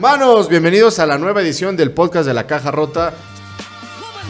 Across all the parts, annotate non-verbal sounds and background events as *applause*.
Manos, bienvenidos a la nueva edición del podcast de la Caja Rota.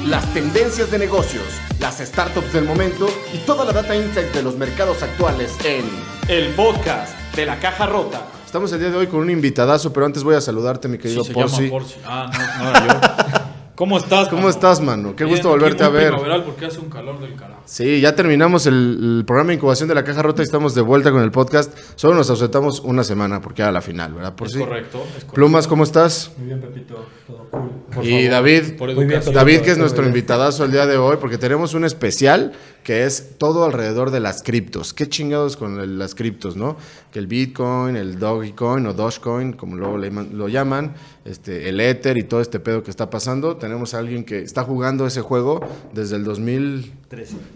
Las tendencias de negocios, las startups del momento y toda la data insight de los mercados actuales en El podcast de la caja rota. Estamos el día de hoy con un invitadazo, pero antes voy a saludarte, mi querido Sí, se Porci. llama Porci. Ah, no, no era yo. ¿Cómo estás? ¿Cómo mano? estás, mano? Qué Bien, gusto aquí volverte a ver. porque hace un calor del carajo. Sí, ya terminamos el, el programa de incubación de la Caja Rota y estamos de vuelta con el podcast. Solo nos ausentamos una semana porque era la final, ¿verdad? Por es si. correcto, es correcto. Plumas, ¿cómo estás? Muy bien, Pepito, todo cool. Por y favor, David, por Muy bien, educación. David, que es nuestro invitadazo el día de hoy, porque tenemos un especial que es todo alrededor de las criptos. Qué chingados con el- las criptos, ¿no? Que el Bitcoin, el Dogecoin o Dogecoin, como luego lo llaman, este, el Ether y todo este pedo que está pasando. Tenemos a alguien que está jugando ese juego desde el 2000,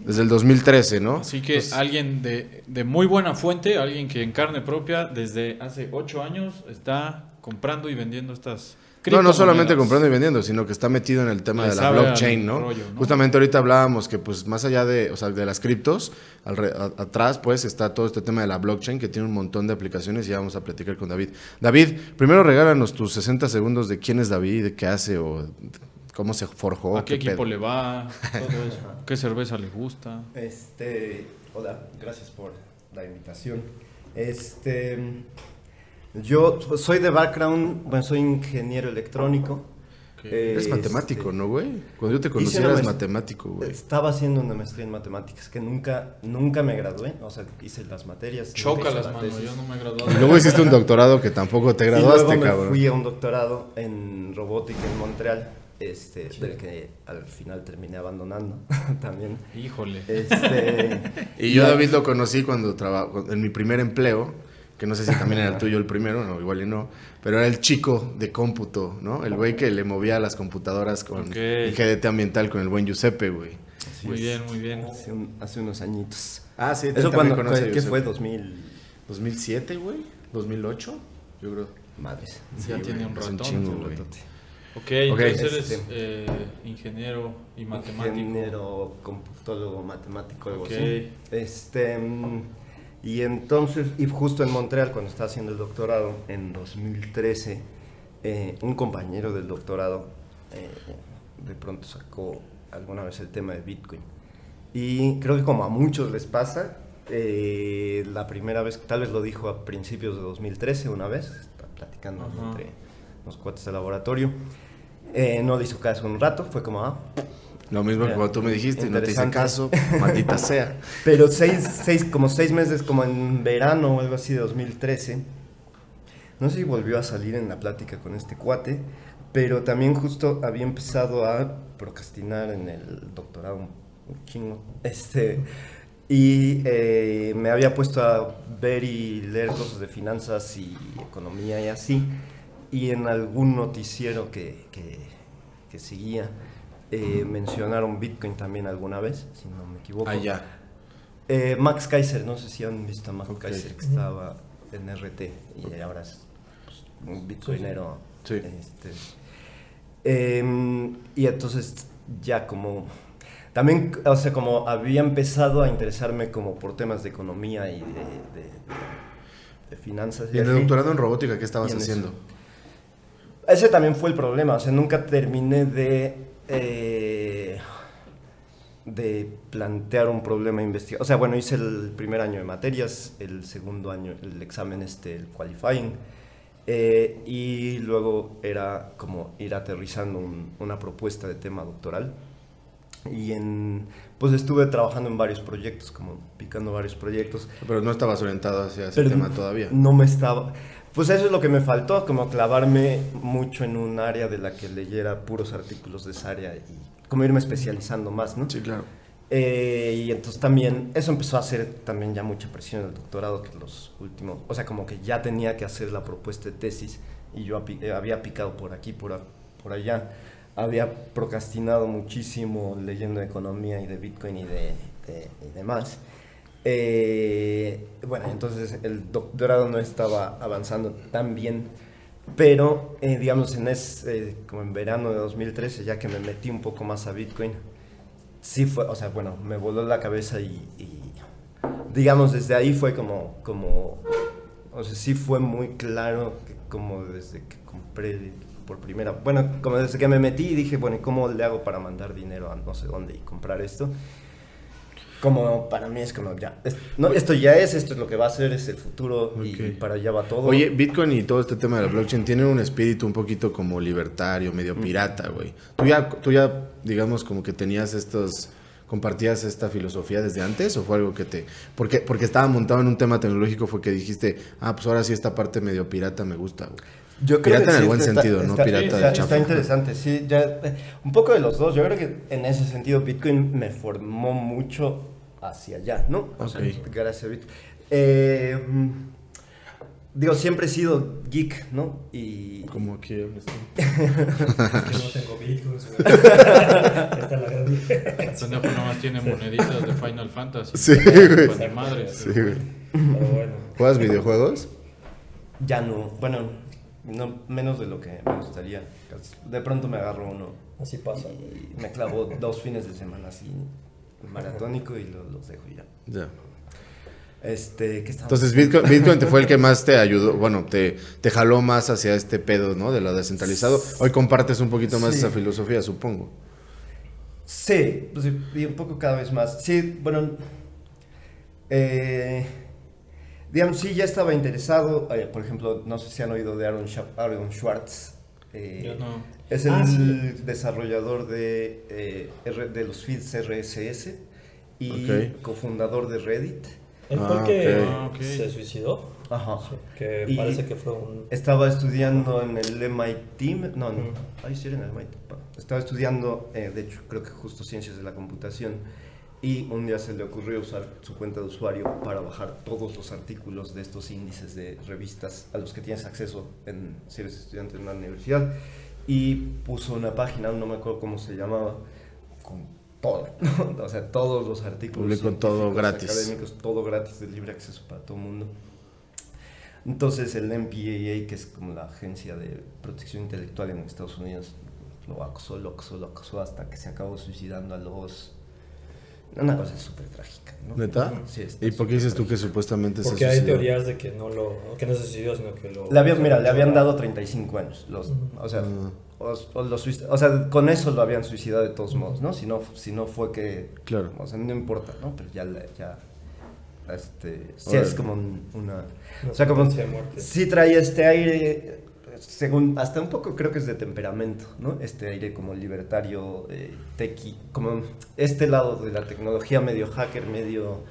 desde el 2013, ¿no? Así que Entonces, alguien de, de muy buena fuente, alguien que en carne propia desde hace ocho años está comprando y vendiendo estas No, no solamente comprando y vendiendo, sino que está metido en el tema de la al blockchain, ¿no? rollo, ¿no? Justamente ahorita hablábamos que pues más allá de, o sea, de las criptos, alre- a- atrás pues está todo este tema de la blockchain que tiene un montón de aplicaciones y ya vamos a platicar con David. David, primero regálanos tus 60 segundos de quién es David, de qué hace o cómo se forjó. ¿A qué pedo. equipo le va? Todo *laughs* eso. ¿Qué cerveza le gusta? Este, hola, gracias por la invitación. Este, yo soy de background, bueno, soy ingeniero electrónico. Eres Este, matemático, ¿no, güey? Cuando yo te conocí eras matemático, güey. Estaba haciendo una maestría en matemáticas que nunca, nunca me gradué, o sea, hice las materias. nunca hice Chócalas, la mano. tesis. Yo no me he Y graduado. luego hiciste un doctorado que tampoco te y graduaste, luego me cabrón. fui a un doctorado en robótica en Montreal, este, del que al final terminé abandonando *laughs* también. Híjole. Este, *laughs* Y yo a David lo conocí cuando trabajó en mi primer empleo, que no sé si también era el tuyo el primero, no, igual y no, pero era el chico de cómputo, ¿no? El güey que le movía las computadoras con Ok. el GDT ambiental con el buen Giuseppe, güey. así Muy es. bien, muy bien. Hace, un- hace unos añitos. Ah, sí, Eso cuando, ¿qué fue? 2000 2007, güey, 2008, yo creo. madres. ya tiene un ratón. chingo, Un güey. Ok, entonces eres Este. eh, ingeniero y matemático. Ingeniero, computólogo, matemático, algo Ok. así. Este, mm, y entonces, y justo en Montreal, cuando estaba haciendo el doctorado, en 2013, eh, un compañero del doctorado eh, de pronto sacó alguna vez el tema de Bitcoin. Y creo que como a muchos les pasa, eh, la primera vez, tal vez lo dijo a principios de 2013 una vez, está platicando Ajá. entre los cuates de laboratorio. Eh, no le hizo caso un rato, fue como, ah, Lo mismo que tú me dijiste, no te hice caso, maldita *laughs* sea. Pero seis, seis, como seis meses, como en verano o algo así de 2013, no sé si volvió a salir en la plática con este cuate, pero también justo había empezado a procrastinar en el doctorado un chingo. Este, y eh, me había puesto a ver y leer cosas de finanzas y economía y así. Y en algún noticiero que, que, que seguía, eh, mencionaron Bitcoin también alguna vez, si no me equivoco. Ah, ya. Eh, Max Kaiser, no sé si han visto a Max. Kaiser, que estaba en RT y ahora es pues, un bitcoinero. Sí. Este, em, y entonces ya como... También, o sea, como había empezado a interesarme como por temas de economía y de, de- de finanzas. Y en el doctorado en robótica, ¿qué estabas Y en eso. Ese también fue el problema, o sea, nunca terminé de, eh, de plantear un problema investigativo. O sea, bueno, hice el primer año de materias, el segundo año el examen, este, el qualifying, eh, y luego era como ir aterrizando un- una propuesta de tema doctoral. Y en, pues estuve trabajando en varios proyectos, como picando varios proyectos. Pero no estabas orientado hacia ese Pero tema todavía. No me estaba. Pues eso es lo que me faltó, como clavarme mucho en un área de la que leyera puros artículos de esa área y como irme especializando más, ¿no? Sí, claro. Eh, y entonces también, eso empezó a hacer también ya mucha presión en el doctorado, que los últimos, o sea, como que ya tenía que hacer la propuesta de tesis y yo eh, había picado por aquí, por, por allá, había procrastinado muchísimo leyendo de economía y de Bitcoin y de, de- y demás. Eh, bueno, entonces el doctorado no estaba avanzando tan bien, pero eh, digamos en ese, como en verano de 2013, ya que me metí un poco más a Bitcoin, sí fue, o sea, bueno, me voló la cabeza y, digamos desde ahí fue como, como, o sea, sí fue muy claro que como desde que compré por primera, bueno, como desde que me metí y dije, bueno, ¿y cómo le hago para mandar dinero a no sé dónde y comprar esto? Como para mí es como ya, es- no, esto ya es, esto es lo que va a ser, es el futuro y Ok. para allá va todo. Oye, Bitcoin y todo este tema de la blockchain tienen un espíritu un poquito como libertario, medio pirata, güey. Tú ya, tú ya, digamos, como que tenías estos, compartías esta filosofía desde antes o fue algo que te, porque, porque estaba montado en un tema tecnológico fue que dijiste, ah, pues ahora sí esta parte medio pirata me gusta, güey. Yo creo Pirata que en el sí, buen está- sentido, no está- pirata de está interesante, sí, ya, eh, un poco de los dos. Yo creo que en ese sentido Bitcoin me formó mucho hacia allá, ¿no? O sea, Ok. gracias Bitcoin. Eh, mm, digo, siempre he sido geek, ¿no? Y Como que *laughs* no tengo Bitcoin. Esta es la gran nomás tiene moneditas de Final Fantasy. Sí, güey. ni madres. Sí, güey. Pero bueno. ¿Juegas videojuegos? ya no, bueno, no, menos de lo que me gustaría. De pronto me agarro uno Así pasa. y me clavo dos fines de semana así, maratónico y lo- los dejo ya. Ya. Este, ¿qué Entonces Bitcoin, Bitcoin te fue el que *laughs* más te ayudó, bueno, te, te jaló más hacia este pedo, ¿no? De lo descentralizado. Hoy compartes un poquito más Sí. esa filosofía, supongo. Sí, pues, y un poco cada vez más. Sí, bueno, eh, digamos, sí, ya estaba interesado. eh, por ejemplo, no sé si han oído de Aaron, Aaron Schwartz. Eh, Yo no. Es el Ah, sí. desarrollador de, eh, R- de los feeds RSS y cofundador de Reddit. Él fue Ah, el que. Ah, se suicidó. Ajá. Sí, que Y- parece que fue un. Estaba estudiando en el MIT, no, no, Mm. ahí sí era en el MIT. Estaba estudiando, eh, de hecho, creo que justo ciencias de la computación. Y un día se le ocurrió usar su cuenta de usuario para bajar todos los artículos de estos índices de revistas a los que tienes acceso en, si eres estudiante en una universidad. Y puso una página, no me acuerdo cómo se llamaba, con todo, *laughs* ¿no? o sea, todos los artículos. Publicó todo gratis. Académicos, todo gratis, de libre acceso para todo el mundo. Entonces el MPAA, que es como la agencia de protección intelectual en Estados Unidos, lo acosó, lo acosó, lo acosó hasta que se acabó suicidando a los... Una cosa súper trágica, ¿no? ¿Neta? Sí, ¿Y por qué dices tú que supuestamente se Porque hay suicidó? teorías de que no lo. que no se suicidó, sino que lo. Le habían, mira, le habían dado 35 años. Los, o, sea, Ah. o, o los o sea, con eso lo habían suicidado de todos modos, ¿no? Si no, si no fue que... Claro. O sea, no importa, ¿no? Pero ya... la- ya este, sí es como un- una... Una O sea, como... sentencia de muerte. Sí trae este aire, según... Hasta un poco creo que es de temperamento, ¿no? Este aire como libertario, eh, tequi, como este lado de la tecnología medio hacker, medio...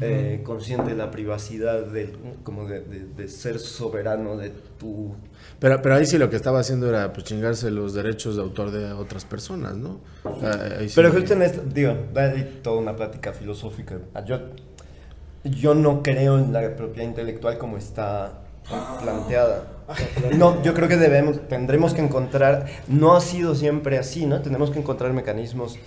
eh, consciente de la privacidad, de, como de, de- de ser soberano de tu Pero, pero ahí sí lo que estaba haciendo era pues, chingarse los derechos de autor de otras personas, ¿no? Sí- Pero justo en esto, digo, hay toda una plática filosófica. Yo, yo no creo en la propiedad intelectual como está planteada. No, yo creo que debemos, tendremos que encontrar, no ha sido siempre así, ¿no? Tenemos que encontrar mecanismos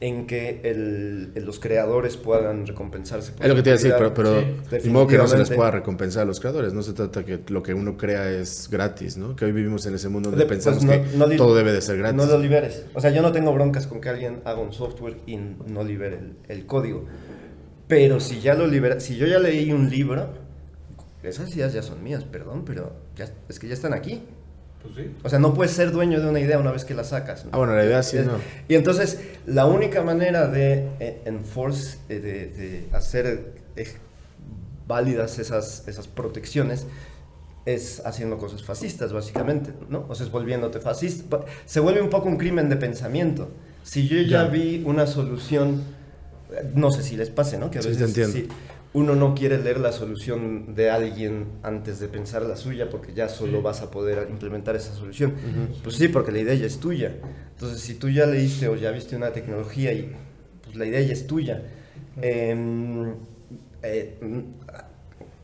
en que el- los creadores puedan recompensarse. por Es lo que te iba a decir, pero, pero Sí, de modo que no se les pueda recompensar a los creadores. No se trata que lo que uno crea es gratis, ¿no? Que hoy vivimos en ese mundo donde De- pues, pensamos no- que no todo debe de ser gratis. No lo liberes. O sea, yo no tengo broncas con que alguien haga un software y no libere el, el código. Pero si ya lo libera, si yo ya leí un libro, esas ideas ya son mías, perdón, pero ya, es que ya están aquí. Pues sí. O sea, no puedes ser dueño de una idea una vez que la sacas. ¿no? Ah, bueno, la idea sí, Es- no. Y entonces, la única manera de eh, enforce, eh, de, de hacer eh, válidas esas, esas protecciones es haciendo cosas fascistas, básicamente, ¿no? O sea, es volviéndote fascista. Se vuelve un poco un crimen de pensamiento. Si yo ya Ya. vi una solución, eh, no sé si les pase, ¿no? Que a Sí, te veces entiendo. si uno no quiere leer la solución de alguien antes de pensar la suya porque ya solo vas a poder implementar esa solución. Pues sí, porque la idea ya es tuya. Entonces, si tú ya leíste o ya viste una tecnología y pues la idea ya es tuya. Em, eh,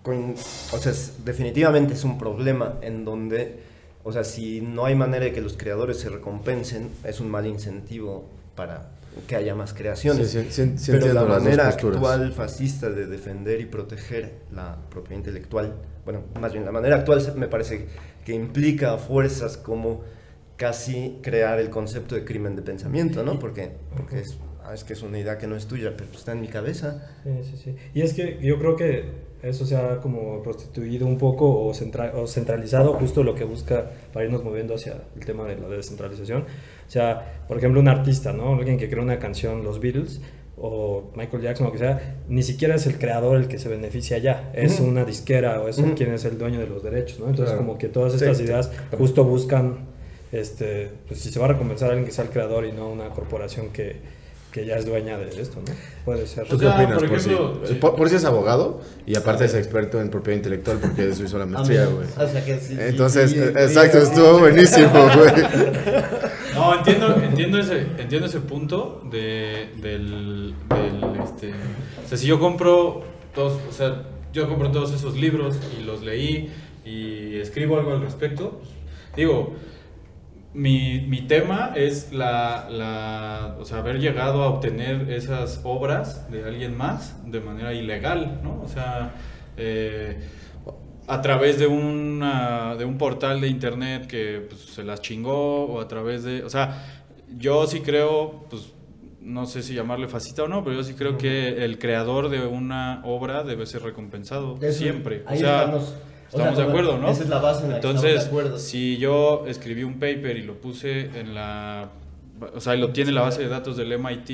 con- o sea, es- definitivamente es un problema en donde, o sea, si no hay manera de que los creadores se recompensen, es un mal incentivo para que haya más creaciones. Sí, sí, sí, sí Pero la manera actual fascista de defender y proteger la propiedad intelectual, bueno, más bien la manera actual me parece que implica fuerzas como casi crear el concepto de crimen de pensamiento, ¿no? Porque, porque es, ah, es que es una idea que no es tuya, pero está en mi cabeza. Sí, sí, sí. Y es que yo creo que eso se ha como prostituido un poco o, centra- o centralizado justo lo que busca para irnos moviendo hacia el tema de la descentralización. O sea, por ejemplo, un artista, ¿no? Alguien que crea una canción, los Beatles o Michael Jackson, o que sea, ni siquiera es el creador el que se beneficia ya, es una disquera o es Ujú. quien es el dueño de los derechos, ¿no? Entonces, Claro. como que todas estas sí. ideas justo buscan, este, pues si se va a recompensar a alguien que sea el creador y no una corporación que, que ya es dueña de esto, ¿no? Puede ser. ¿Tú O qué sea, opinas, por por, ejemplo, si? eh, Por, por si es abogado y aparte es experto en propiedad intelectual porque eso hizo la maestría, güey. O sea que sí, Entonces, sí, eh, sí, exacto, sí, estuvo sí. buenísimo, *laughs* güey. No, entiendo, entiendo ese, entiendo ese punto de, del, del, este, o sea, si yo compro todos, o sea, yo compro todos esos libros y los leí y escribo algo al respecto, pues, digo, mi, mi tema es la, la, o sea, haber llegado a obtener esas obras de alguien más de manera ilegal, ¿no? O sea, eh, a través de, una, de un portal de internet que pues, se las chingó o a través de, o sea, yo sí creo, pues no sé si llamarle fascista o no, pero yo sí creo que el creador de una obra debe ser recompensado Eso, siempre. O ahí sea, estamos. O estamos sea, de acuerdo, ¿no? Esa es la base en la que Entonces, estamos de acuerdo. si yo escribí un paper y lo puse en la, o sea, y lo tiene la base de datos del MIT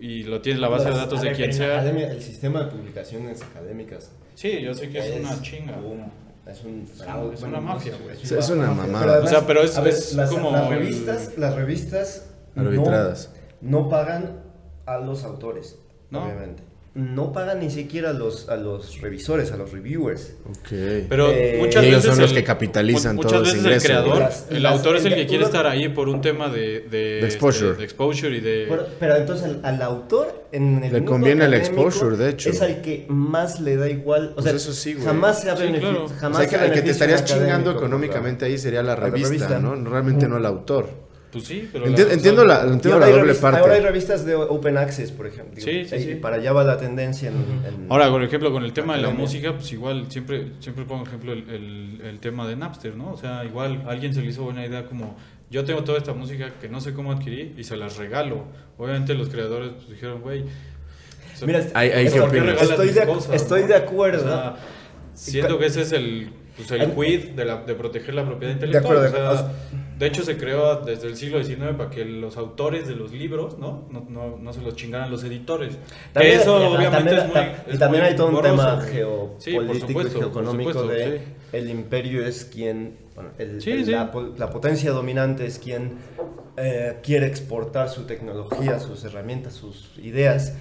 y lo tiene la base de datos de quien en sea. academia, el sistema de publicaciones académicas Sí, yo sé que es, una chinga. un- es un una- es una mafia, güey. Sí, es una mamada. además, O sea, pero es- a ver, es las, como las el- revistas, las revistas no- Arbitradas. No, pagan a los autores, No. obviamente. No pagan ni siquiera a los, a los revisores, a los reviewers. Ok. Pero Eh, muchas y ellos veces son los el- que capitalizan muchas todo ese veces el ingreso. creador, Las- el las- autor es el el- que quiere estar ahí por un tema de, de, De exposure. este, de exposure y de Pero, pero entonces al, al autor en el Le mundo conviene el exposure, de hecho. Es al que más le da igual. O Pues sea, eso sí, güey. jamás se ha Sí, beneficiado. claro. O Jamás sea, que, se el que te estarías chingando económicamente ahí sería la a la revista, revista. ¿no? Realmente Ujú. no el autor. Pues sí, pero Enti- la- entiendo la, entiendo hay doble parte. ahora hay revistas de Open Access, por ejemplo. Digo, Sí, sí. Para allá va la tendencia en... en- Ahora, por ejemplo, con el tema de la Academia. música, pues igual siempre siempre pongo ejemplo el, el, el tema de Napster, ¿no? O sea, igual a alguien se le hizo buena idea como yo tengo toda esta música que no sé cómo adquirí y se las regalo. Obviamente los creadores pues, dijeron, güey, o sea, Mira, regalas Estoy de- cosas, estoy no? de acuerdo. O sea, siento que ese es el, pues, el quid de, la, de proteger la propiedad De intelectual. acuerdo, o sea, o sea- de hecho, se creó desde el siglo XIX para que los autores de los libros no, no, no, no se los chingaran los editores. También, Que eso y obviamente también, es muy, y es también muy hay todo un tema geopolítico Sí, y supuesto, por geoeconómico supuesto, de sí. el imperio es quien, bueno, el- Sí, el-. La, la potencia dominante es quien eh, quiere exportar su tecnología, sus herramientas, sus ideas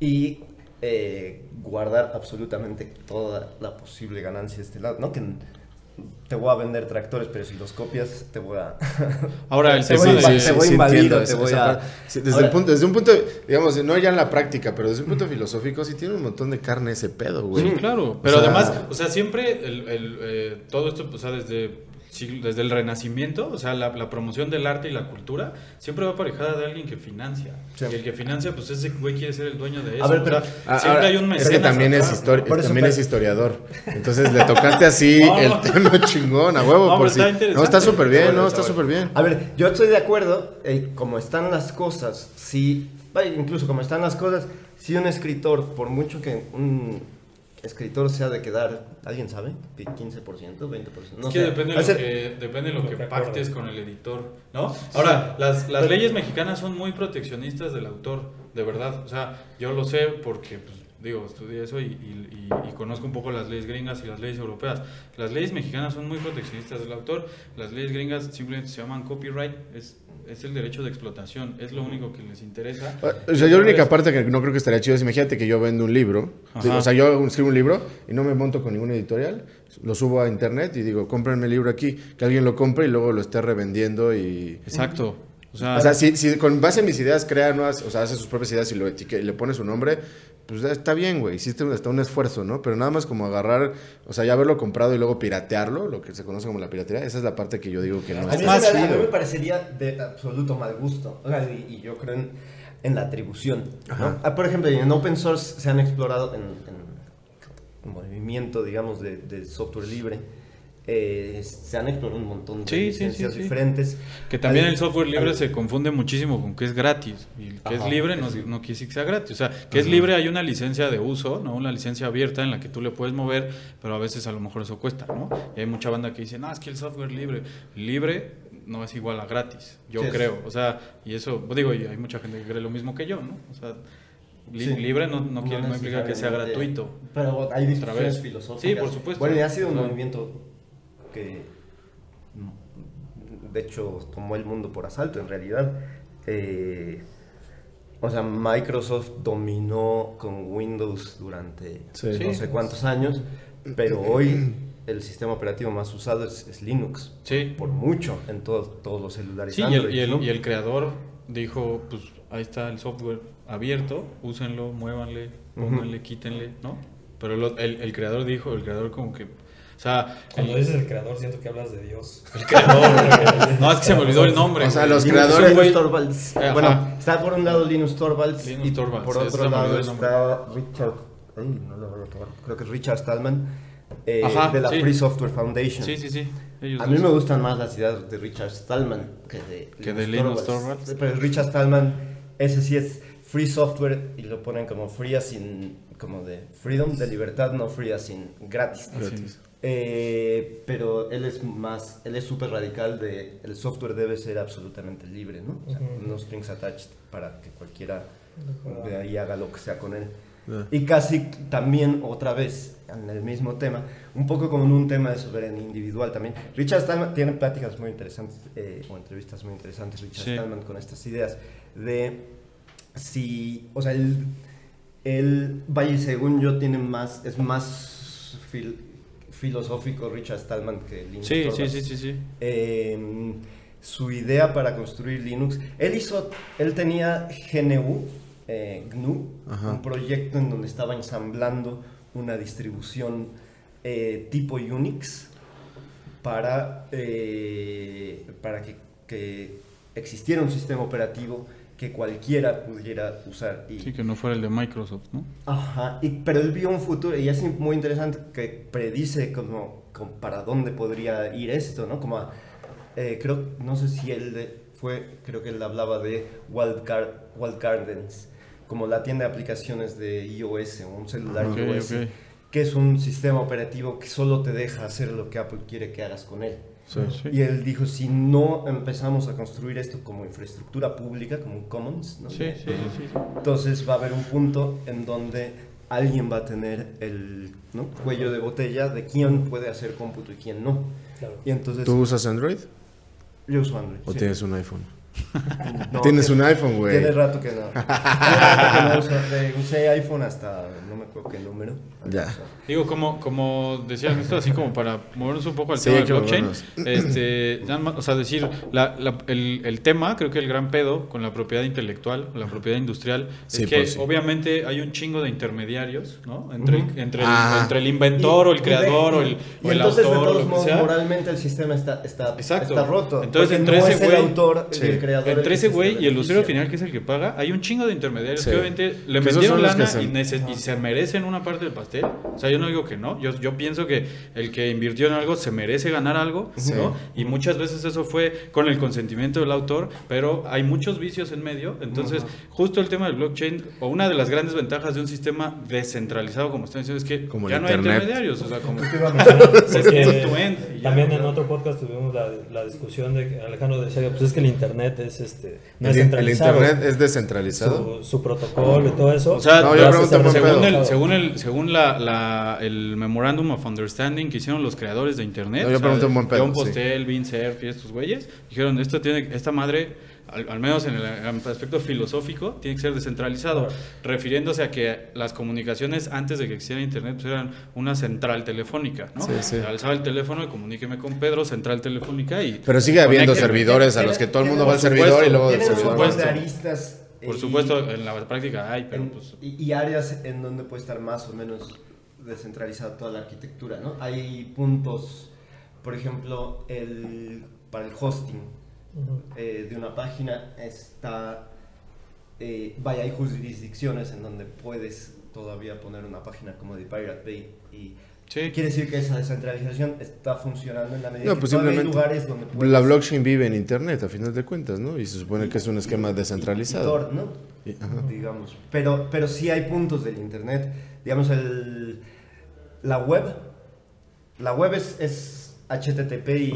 y eh, guardar absolutamente toda la posible ganancia de este lado, ¿no? Que te voy a vender tractores, pero si los copias te voy a... *laughs* Ahora, el *laughs* Te tema voy a de... invadir, te voy te esa- voy a-. Sí, desde, Ahora- el punto, desde un punto, digamos, no ya en la práctica, pero desde un punto filosófico, sí tiene un montón de carne ese pedo, güey. Sí, claro. Pero O sea- además, o sea, siempre el, el, eh, todo esto, pues, o sea, desde, siglo- desde el Renacimiento, o sea, la, la promoción del arte y la cultura, siempre va aparejada de alguien que financia. Sí. Y el que financia, pues ese güey quiere ser el dueño de eso. A ver, o pero- sea, siempre ahora, hay un es que también, es, histori- también historiador. Entonces le tocaste así *laughs* No, el tema chingón, a huevo. No, por pero si- está interesante. no, está súper bien, no, está súper bien. A ver, yo estoy de acuerdo, eh, como están las cosas, si, incluso como están las cosas, si un escritor, por mucho que un escritor sea de quedar, ¿alguien sabe? ¿15%? ¿20%? No Es que sé. depende de lo ser- que, depende de lo que De acuerdo. pactes con el editor, ¿no? Ahora, las, las leyes mexicanas son muy proteccionistas del autor, de verdad. O sea, yo lo sé porque, pues, digo, estudié eso y, y- y- y conozco un poco las leyes gringas y las leyes europeas. Las leyes mexicanas son muy proteccionistas del autor. Las leyes gringas simplemente se llaman copyright, es, es el derecho de explotación, es lo único que les interesa. O sea, yo la única parte que no creo que estaría chido es imagínate que yo vendo un libro. O sea, yo escribo un libro y no me monto con ninguna editorial. Lo subo a internet y digo, cómprenme el libro aquí. Que alguien lo compre y luego lo esté revendiendo y... Exacto. O sea, O sea, si, si con base en mis ideas crea nuevas, o sea, hace sus propias ideas y lo etique- y le pone su nombre, pues está bien, güey. Hiciste hasta un esfuerzo, ¿no? Pero nada más como agarrar, o sea, ya haberlo comprado y luego piratearlo, lo que se conoce como la piratería, esa es la parte que yo digo que no A es más a mí me parecería de absoluto mal gusto. O sea, y, y yo creo en, en la atribución. ¿no? Ajá. Ah, por ejemplo, en open source se han explorado en, en movimiento, digamos, de, de software libre. Eh, se han explorado un montón de Sí, licencias sí, sí. diferentes. Que también Hay- el software libre se confunde muchísimo con que es gratis. Y el que es libre no, quiere decir que sea gratis. O sea, que es libre hay una licencia de uso, ¿no? Una licencia abierta en la que tú le puedes mover, pero a veces a lo mejor eso cuesta, ¿no? Y hay mucha banda que dice, no, es que el software libre. Libre no es igual a gratis, yo es- creo. O sea, y eso, pues digo, y hay mucha gente que cree lo mismo que yo, ¿no? O sea, li- Sí. libre no, no, quiere, no implica que sea gratuito. Pero hay discusiones filosóficas. Sí, por supuesto. Bueno, y ha sido un movimiento que, mm, de hecho, tomó el mundo por asalto, en realidad. Eh, o sea, Microsoft dominó con Windows durante Sí. no sé cuántos años, pero hoy el sistema operativo más usado es, es Linux. Sí. Por mucho en todos todos los celulares. Sí, y el, Android, y el- ¿no? y el creador dijo, pues ahí está el software abierto, úsenlo, muévanle, pónganle, quítenle, ¿no? Pero lo- el, el creador dijo, el creador como que, o sea, Cuando dices el creador, siento que hablas de Dios. el creador, no, es que se me olvidó el nombre. O sea, los Linus creadores- Linus Torvalds. Ajá. Bueno, está por un lado Linus Torvalds Linus y Torvalds, por otro lado está Richard. ay, no lo voy a tomar, Creo que es Richard Stallman eh, Ajá, de la sí. Free Software Foundation. Sí, sí, sí. ellos A mí dos. me gustan más las ideas de Richard Stallman que de Que de Linus Torvalds. Pero Richard Stallman, ese sí es free software y lo ponen como free as in, como de freedom, de libertad, no free as in gratis. Gratis. Eh, pero él es más, él es súper radical de el software debe ser absolutamente libre, ¿no? O sea, Ujú. no strings attached para que cualquiera de ahí haga lo que sea con él. Ah. Y casi también otra vez en el mismo tema, un poco como en un tema de soberanía individual también. Richard Stallman tiene pláticas muy interesantes eh, o entrevistas muy interesantes, Richard Sí. Stallman con estas ideas de si, o sea, él, él, vaya, según yo, tiene más, es más fil- filosófico Richard Stallman que Linus Sí, sí, Torvalds. sí, sí, sí. Eh, su idea para construir Linux, él hizo, él tenía GNU, eh, GNU, Ajá. un proyecto en donde estaba ensamblando una distribución eh, tipo Unix para, eh, para que, que existiera un sistema operativo que cualquiera pudiera usar. Y, Sí, que no fuera el de Microsoft, ¿no? Ajá, y, pero él vio un futuro y es muy interesante que predice como, como para dónde podría ir esto, ¿no? Como, a- eh, creo, no sé si él de- fue, creo que él hablaba de Wild, Gar- Wild Gardens, como la tienda de aplicaciones de iOS, un celular Ok, iOS, ok. que es un sistema operativo que solo te deja hacer lo que Apple quiere que hagas con él. Sí, sí. Y él dijo, si no empezamos a construir esto como infraestructura pública, como un commons, ¿no? Sí, sí, sí, sí. Entonces va a haber un punto en donde alguien va a tener el ¿no? cuello de botella de quién puede hacer cómputo y quién no. Claro. Y entonces ¿Tú usas Android yo uso Android. o sí. tienes un iPhone? *laughs* No, Tienes tiene- un iPhone, güey. Tiene rato que no. *laughs* Rato que no usé iPhone hasta no me acuerdo qué número. Ya. Digo, como, como decía esto así como para movernos un poco al Sí, tema del que blockchain, este, ya o sea, decir, la- la- el, el tema, creo que el gran pedo con la propiedad intelectual, la propiedad industrial, Sí, es que pues sí. obviamente hay un chingo de intermediarios, ¿no? Entre, el- Ujú. entre, el, Ah. entre el inventor o el Y- creador y- o el, y o el entonces, autor de o todos que modos, sea. moralmente el sistema está, está, Exacto. está roto. Entonces, entre no ese es el güey- autor Sí. y el creador. Entre ese se güey y el usuario final, que es el que paga, hay un chingo de intermediarios Sí. que obviamente le metieron lana y, y se merecen una parte del pastel. O sea, yo no digo que no. Yo, yo pienso que el que invirtió en algo se merece ganar algo, Sí. ¿no? Y muchas veces eso fue con el consentimiento del autor, pero hay muchos vicios en medio. Entonces, justo el tema del blockchain, o una de las grandes ventajas de un sistema descentralizado, como están diciendo, es que Como ya no hay intermediarios. O sea, como... *laughs* También en otro podcast tuvimos la, la discusión de que Alejandro decía, pues es que el internet es este no El, es in- el centralizado. internet es descentralizado. su, su protocolo y todo eso. O sea, No, yo pregunto según, el, según, el, según la, la- el Memorandum of Understanding que hicieron los creadores de Internet, No, yo pregunto un buen pedo, John sí. Postel, Vince Cerf y estos güeyes, dijeron, esto tiene, esta madre, al, al menos en el aspecto filosófico, tiene que ser descentralizado, Claro. refiriéndose a que las comunicaciones antes de que existiera Internet pues, eran una central telefónica, ¿no? Sí, sí. Se alzaba el teléfono y comuníqueme con Pedro, central telefónica y... Pero sigue habiendo servidores a los que todo el mundo va al servidor y luego del servidor. supuesto. aristas. Por y- supuesto, en la práctica hay, pero en- pues... y, y áreas en donde puede estar más o menos descentralizada toda la arquitectura, ¿no? Hay puntos, por ejemplo, el, para el hosting Eh, de una página está, eh, vaya, hay jurisdicciones en donde puedes todavía poner una página como de Pirate Bay y Sí. Quiere decir que esa descentralización está funcionando en la medida No, que pues hay lugares donde puedes- la blockchain vive en internet a final de cuentas, ¿no? Y se supone que es un esquema y descentralizado. ¿no? Y- digamos. Pero, pero sí hay puntos del Internet. Digamos, el, la web. La web es, es HTTP y,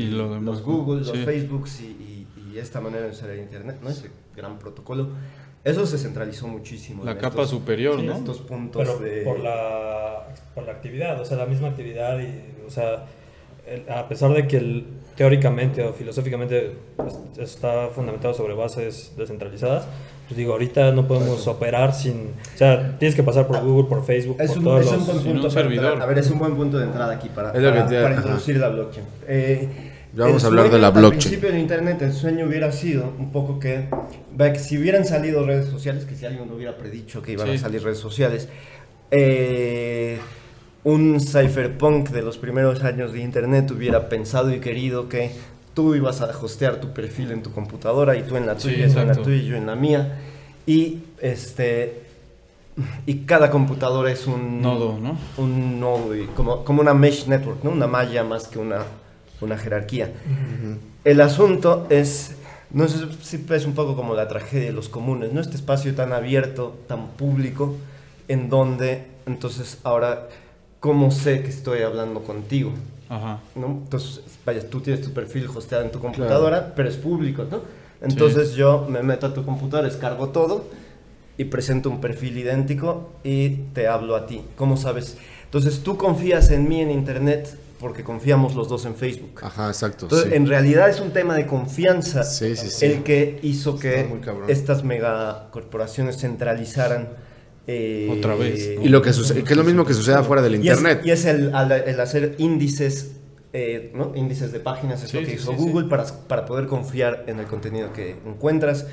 Y lo demás, los ¿no? Google, los Sí. Facebooks y, y- y esta manera de usar el Internet, ¿no? Ese gran protocolo. Eso se centralizó muchísimo. La en capa estos- superior, en ¿no? estos puntos Pero de... por, la, por la actividad, o sea, la misma actividad y, o sea, el- a pesar de que el- teóricamente o filosóficamente pues, está fundamentado sobre bases descentralizadas, pues digo, ahorita no podemos operar sin, o sea, tienes que pasar por Google, por Facebook, Es por un, todos es un buen un punto para servidor. entrar. A ver, es un buen punto de entrada aquí para, para, para introducir la blockchain. Eh, Ya vamos a hablar de la blockchain. Al principio del Internet, el sueño hubiera sido un poco que si hubieran salido redes sociales, que si alguien hubiera predicho que iban Sí. a salir redes sociales, eh, un cypherpunk de los primeros años de Internet hubiera pensado y querido que tú ibas a hostear tu perfil en tu computadora y tú en la Sí, tuya, tú en la tuya y yo en la mía. Y este y cada computadora es un Nodo, ¿no? un nodo y como, como una mesh network, ¿no? Una malla más que una, una jerarquía. El asunto es, no sé si es un poco como la tragedia de los comunes, ¿no? Este espacio tan abierto, tan público, en donde, entonces, ahora, ¿cómo sé que estoy hablando contigo? Ajá. ¿no? Entonces, vaya, tú tienes tu perfil hosteado en tu computadora, pero es público, ¿no? Sí. Entonces yo me meto a tu computadora, descargo todo y presento un perfil idéntico y te hablo a ti. ¿Cómo sabes? Entonces tú confías en mí en Internet porque confiamos los dos en Facebook. Ajá, exacto. Entonces, sí. en realidad es un tema de confianza Sí, sí, sí. el que hizo que estas megacorporaciones centralizaran eh, Otra vez, ¿no? Y lo que sucede, que es lo mismo que sucede afuera del y es- internet. Y es, el, el hacer índices, eh, ¿no? Índices de páginas, es Sí, lo que sí, hizo sí, Google sí. Para, para poder confiar en el contenido que encuentras.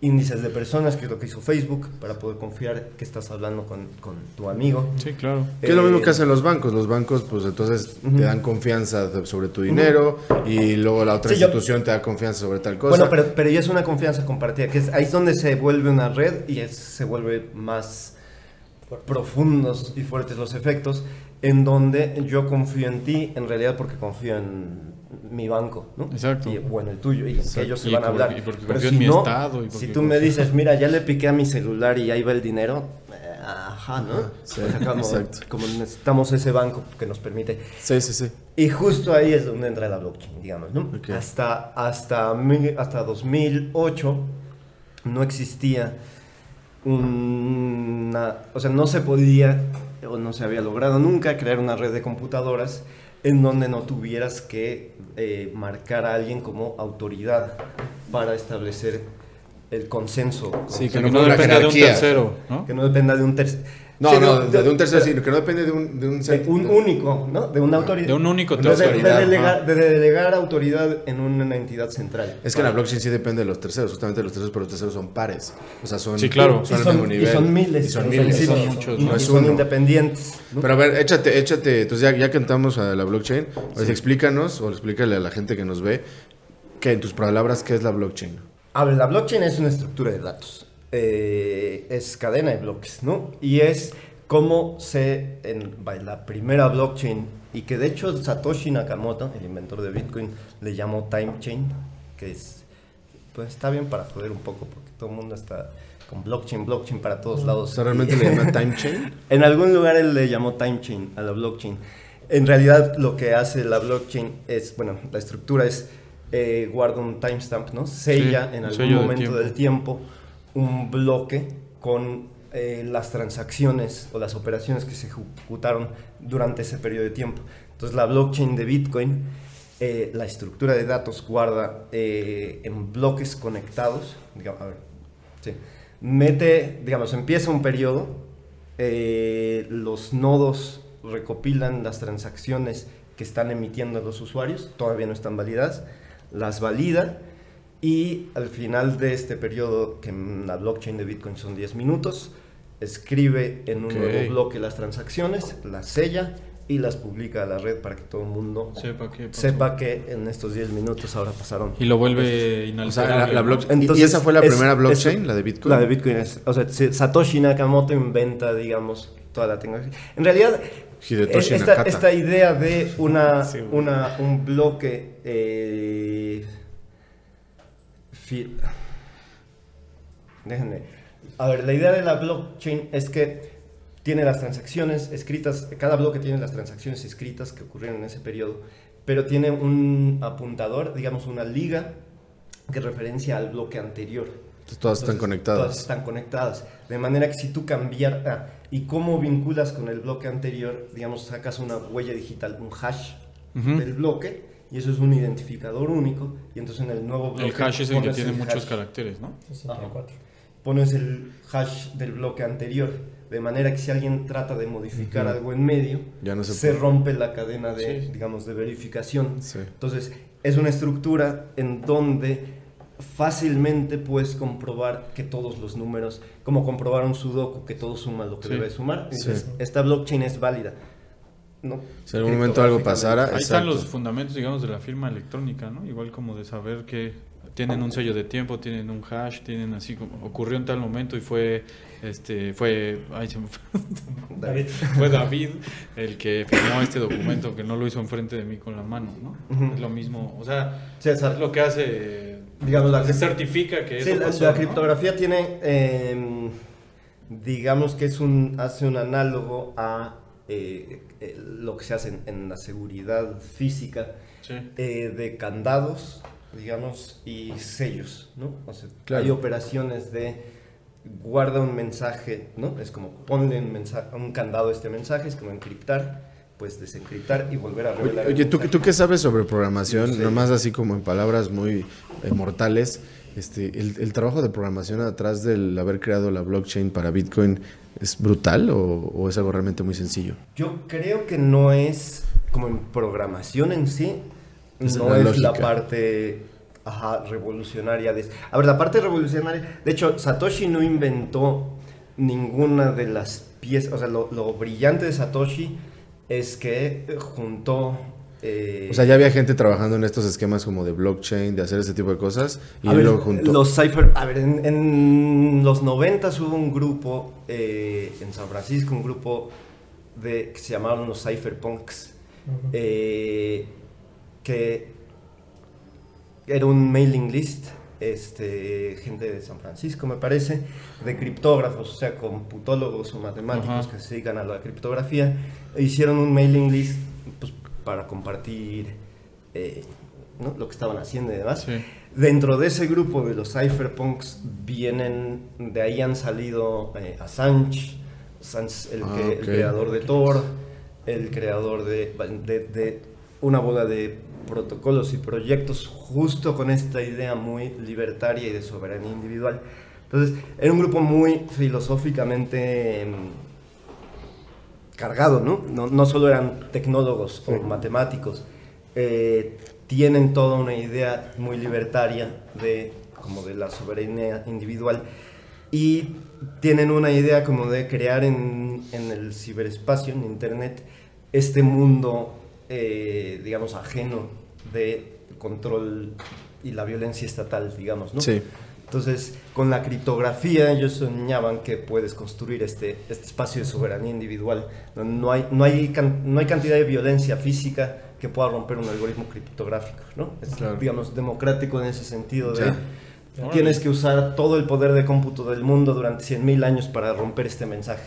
Índices de personas, que es lo que hizo Facebook, para poder confiar que estás hablando con, con tu amigo. Sí, claro. Que es lo mismo Eh, que hacen los bancos. Los bancos, pues entonces Ujú. te dan confianza de- sobre tu dinero y luego la otra Sí, yo- institución te da confianza sobre tal cosa. Bueno, pero, pero ya es una confianza compartida, que es, ahí es donde se vuelve una red y es- se vuelve más profundos y fuertes los efectos, en donde yo confío en ti, en realidad porque confío en mi banco, ¿no? Exacto. Y, o en el tuyo, y que ellos se Y van a hablar. y porque Pero si en mi no, estado y si tú me dices, mira, ya le piqué a mi celular y ahí va el dinero, eh, ajá, ¿no? Sí, O *laughs* sea, como, exacto. como necesitamos ese banco que nos permite Sí, sí, sí. y justo ahí es donde entra la blockchain, digamos, ¿no? Ok. Hasta, hasta, hasta 2008 no existía una... O sea, no se podía o no se había logrado nunca crear una red de computadoras en donde no tuvieras que eh, marcar a alguien como autoridad para establecer el consenso. Sí, O sea, que no dependa de un tercero, ¿no? Que no dependa de un tercero. No, no, de, de un tercero, sí, que no depende de un... De un, De un único, ¿no? De una autoridad. De un único de, de tercero. delegar, de delegar autoridad en una entidad central. Es que la blockchain sí depende de los terceros, justamente los terceros, pero los terceros son pares. O sea, son, Sí, claro. son y, son, mismo y nivel. son miles. Y son miles. sí, son muchos, y no es son uno. independientes. ¿no? Pero a ver, échate, échate, entonces ya, ya que entramos a la blockchain, pues explícanos o explícale a la gente que nos ve, que en tus palabras, ¿qué es la blockchain? A ver, la blockchain es una estructura de datos. Eh, es cadena de bloques, ¿no? Y es como se, en la primera blockchain, y que de hecho Satoshi Nakamoto, el inventor de Bitcoin, le llamó time chain, que es, pues está bien para joder un poco, porque todo el mundo está con blockchain, blockchain para todos O lados. sea, ¿realmente le llaman time chain? *laughs* En algún lugar él le llamó time chain a la blockchain. En realidad lo que hace la blockchain es, bueno, la estructura es eh, guarda un timestamp, ¿no? Sella Sí, en algún momento tiempo. del tiempo un bloque con eh, las transacciones o las operaciones que se ejecutaron durante ese periodo de tiempo. Entonces la blockchain de Bitcoin, eh, la estructura de datos guarda eh, en bloques conectados, mete, digamos, empieza un periodo, los nodos recopilan las transacciones que están emitiendo los usuarios, todavía no están validadas, las valida y al final de este periodo, que en la blockchain de Bitcoin son 10 minutos, escribe en un nuevo bloque las transacciones, las sella y las publica a la red para que todo el mundo Sepa pasó. sepa que en estos 10 minutos ahora pasaron. Y lo vuelve O sea, inalterable. la, la ¿no? blockchain. ¿Y- ¿Y Entonces, esa fue la es- primera blockchain, es- la de Bitcoin? La de Bitcoin es, o sea, se- Satoshi Nakamoto inventa, digamos, toda la tecnología. En realidad, Hidetoshi esta, esta idea de una, Sí, una, un bloque... eh, Déjenme. A ver, la idea de la blockchain es que tiene las transacciones escritas, cada bloque tiene las transacciones escritas que ocurrieron en ese periodo, pero tiene un apuntador, digamos una liga que referencia al bloque anterior. Entonces, todas están conectadas. Todas están conectadas. De manera que si tú cambiar... ah, ¿Y cómo vinculas con el bloque anterior? Digamos, sacas una huella digital, un hash Ujú. del bloque, y eso es un identificador único, y entonces en el nuevo bloque... El hash es el que pones tiene muchos hash. caracteres, ¿no? 64. Pones el hash del bloque anterior, de manera que si alguien trata de modificar algo en medio, Ya no se rompe la cadena de, Sí. digamos, de verificación. Sí. Entonces, es una estructura en donde fácilmente puedes comprobar que todos los números, como comprobar un sudoku, que todo suma lo que Sí. debe sumar. Sí. Entonces, esta blockchain es válida. ¿No? Si en algún momento algo pasara, Ahí están los fundamentos, digamos, de la firma electrónica, ¿no? Igual como de saber que tienen un sello de tiempo, tienen un hash, tienen así como ocurrió en tal momento y fue este fue ay, se me fue, *laughs* David. fue David el que firmó este documento que no lo hizo enfrente de mí con la mano, ¿no? Es lo mismo, o sea, César, es lo que hace digamos, la, se certifica que sí, eso la- pasó, la criptografía tiene, eh, digamos que es un, hace un análogo a eh, eh, lo que se hace en, en la seguridad física. Sí. eh, de candados, digamos, y sellos, ¿no? O sea, Claro. hay operaciones de guarda un mensaje, ¿no? Es como ponle un, mensaje, un candado a este mensaje, es como encriptar, pues desencriptar y volver a revelar. Oye, el ¿tú. ¿tú qué sabes sobre programación? No sé. Nomás así como en palabras muy eh, mortales. Este, el, el trabajo de programación atrás del haber creado la blockchain para Bitcoin es brutal o, o es algo realmente muy sencillo? Yo creo que no es como en programación en sí, Es no la es la parte ajá, revolucionaria. De, a ver, la parte revolucionaria, de hecho, Satoshi no inventó ninguna de las piezas, o sea, lo, lo brillante de Satoshi es que juntó... eh, O sea, ya había gente trabajando en estos esquemas como de blockchain, de hacer ese tipo de cosas, y a ver, lo juntó. Los cipher, a ver, en, en los 90 hubo un grupo eh, en San Francisco, un grupo de, que se llamaban los cypherpunks, eh, que era un mailing list, este, gente de San Francisco me parece, de criptógrafos, o sea, computólogos o matemáticos que se dedican a la criptografía, hicieron un mailing list pues, para compartir eh, ¿no? lo que estaban haciendo y demás. Sí. Dentro de ese grupo de los cypherpunks vienen, de ahí han salido eh, Assange, Assange, el, Ah, que- el ok. creador de Tor, el creador de, de, de una bola de protocolos y proyectos justo con esta idea muy libertaria y de soberanía individual. Entonces, era un grupo muy filosóficamente em, cargado, ¿no? ¿no? No solo eran tecnólogos o matemáticos, eh, tienen toda una idea muy libertaria de, como de la soberanía individual y tienen una idea como de crear en, en el ciberespacio, en Internet, este mundo, eh, digamos, ajeno de control y la violencia estatal, digamos, ¿no? Sí. Entonces, con la criptografía ellos soñaban que puedes construir este, este espacio de soberanía individual, donde no hay, no, hay can- no hay cantidad de violencia física que pueda romper un algoritmo criptográfico, ¿no? Es, Claro. digamos, democrático en ese sentido de... Ya. Tienes que usar todo el poder de cómputo del mundo durante 100.000 años para romper este mensaje.